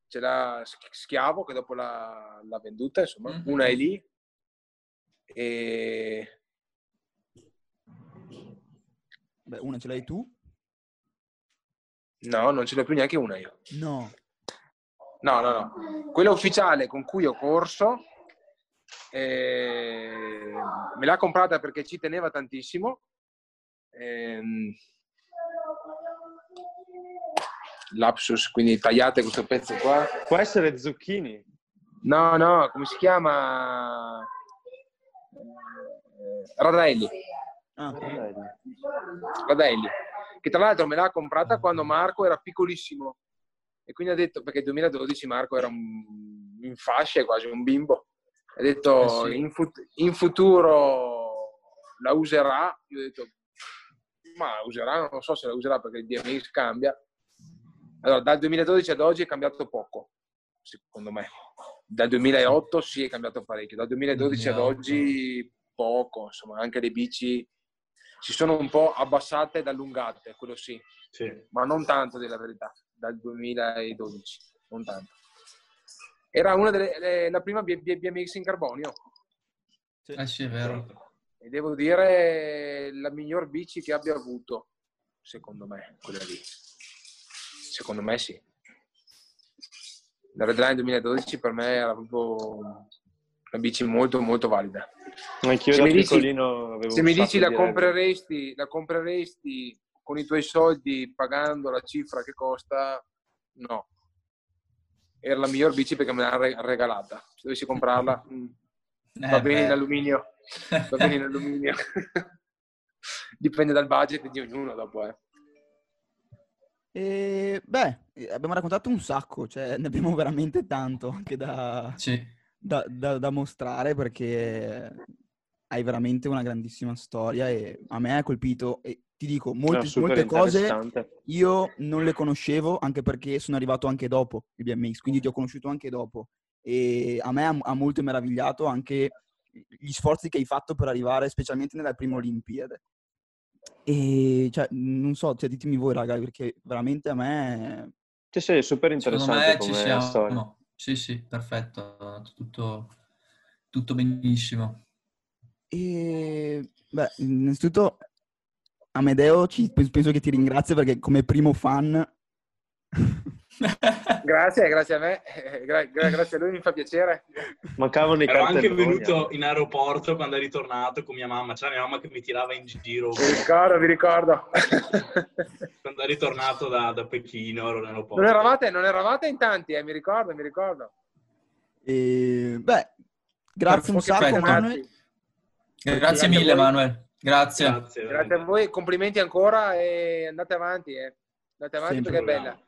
ce l'ha Schiavo che dopo l'ha, l'ha venduta, insomma, Mhm. una è lì e Beh, una ce l'hai tu? no, non ce l'ho più neanche una io. No. No, no, no. Quella ufficiale con cui ho corso eh, me l'ha comprata perché ci teneva tantissimo. Ehm, lapsus, quindi tagliate questo pezzo qua. Può essere zucchini. No, no, come si chiama? Eh, Radelli. Ah, Radelli, che tra l'altro me l'ha comprata quando Marco era piccolissimo e quindi ha detto, perché nel 2012 Marco era un, in fascia, quasi un bimbo, ha detto Eh sì. in, fut- in futuro la userà, io ho detto ma la userà, non so se la userà perché il DMX cambia. Allora, dal 2012 ad oggi è cambiato poco, secondo me. Dal 2008 sì è cambiato parecchio, dal 2012 ad 2008. oggi poco, insomma anche le bici si sono un po' abbassate ed allungate, quello sì, Sì. ma non tanto della verità, dal 2012, non tanto. Era una delle, le- la prima BMX in carbonio Eh sì, è vero. e devo dire la miglior bici che abbia avuto, secondo me, quella lì. Secondo me sì. La Redline 2012 per me era proprio una bici molto molto valida. Anch'io Se da mi dici- piccolino avevo Se mi dici la compreresti, la compreresti con i tuoi soldi pagando la cifra che costa, no. Era la miglior bici perché me l'ha re- regalata. Se dovessi comprarla, *laughs* mm, Eh, va bene beh. in alluminio. Va bene in *laughs* alluminio. *laughs* Dipende dal budget di ognuno dopo, eh. E, beh, eh, abbiamo raccontato un sacco, cioè ne abbiamo veramente tanto anche da, Sì. Da- da- da mostrare perché hai veramente una grandissima storia e a me ha colpito e ti dico, No, molte, molte cose io non le conoscevo anche perché sono arrivato anche dopo il BMX, quindi ti ho conosciuto anche dopo e a me ha, ha molto meravigliato anche gli sforzi che hai fatto per arrivare specialmente nella prima Olimpiade. E cioè, non so, cioè, ditemi voi raga, perché veramente a me Sì, sì, è super Secondo interessante me ci come storia. siamo. Sì, sì, perfetto. Tutto, tutto benissimo. E beh, innanzitutto Amedeo ci- penso che ti ringrazio perché come primo fan *laughs* Grazie, grazie a me, eh, gra- gra- grazie a lui, mi fa piacere. Mancavano i Ero anche venuto in aeroporto quando è ritornato con mia mamma. C'era mia mamma che mi tirava in giro Vi ricordo, vi ricordo. quando è ritornato da, da Pechino. Ero in aeroporto. Non eravate, non eravate in tanti, eh, mi ricordo, mi ricordo. e beh, grazie un sacco. Manuel. Grazie mille. Manuel. Grazie. Grazie. Grazie a voi, complimenti ancora e andate avanti, eh. Andate avanti Sempre. perché è bella.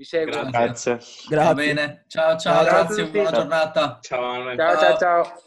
Vi seguo. Grazie. Grazie. Va bene. Ciao, ciao, Ciao grazie, buona giornata. Ciao. Ciao, ciao, ciao.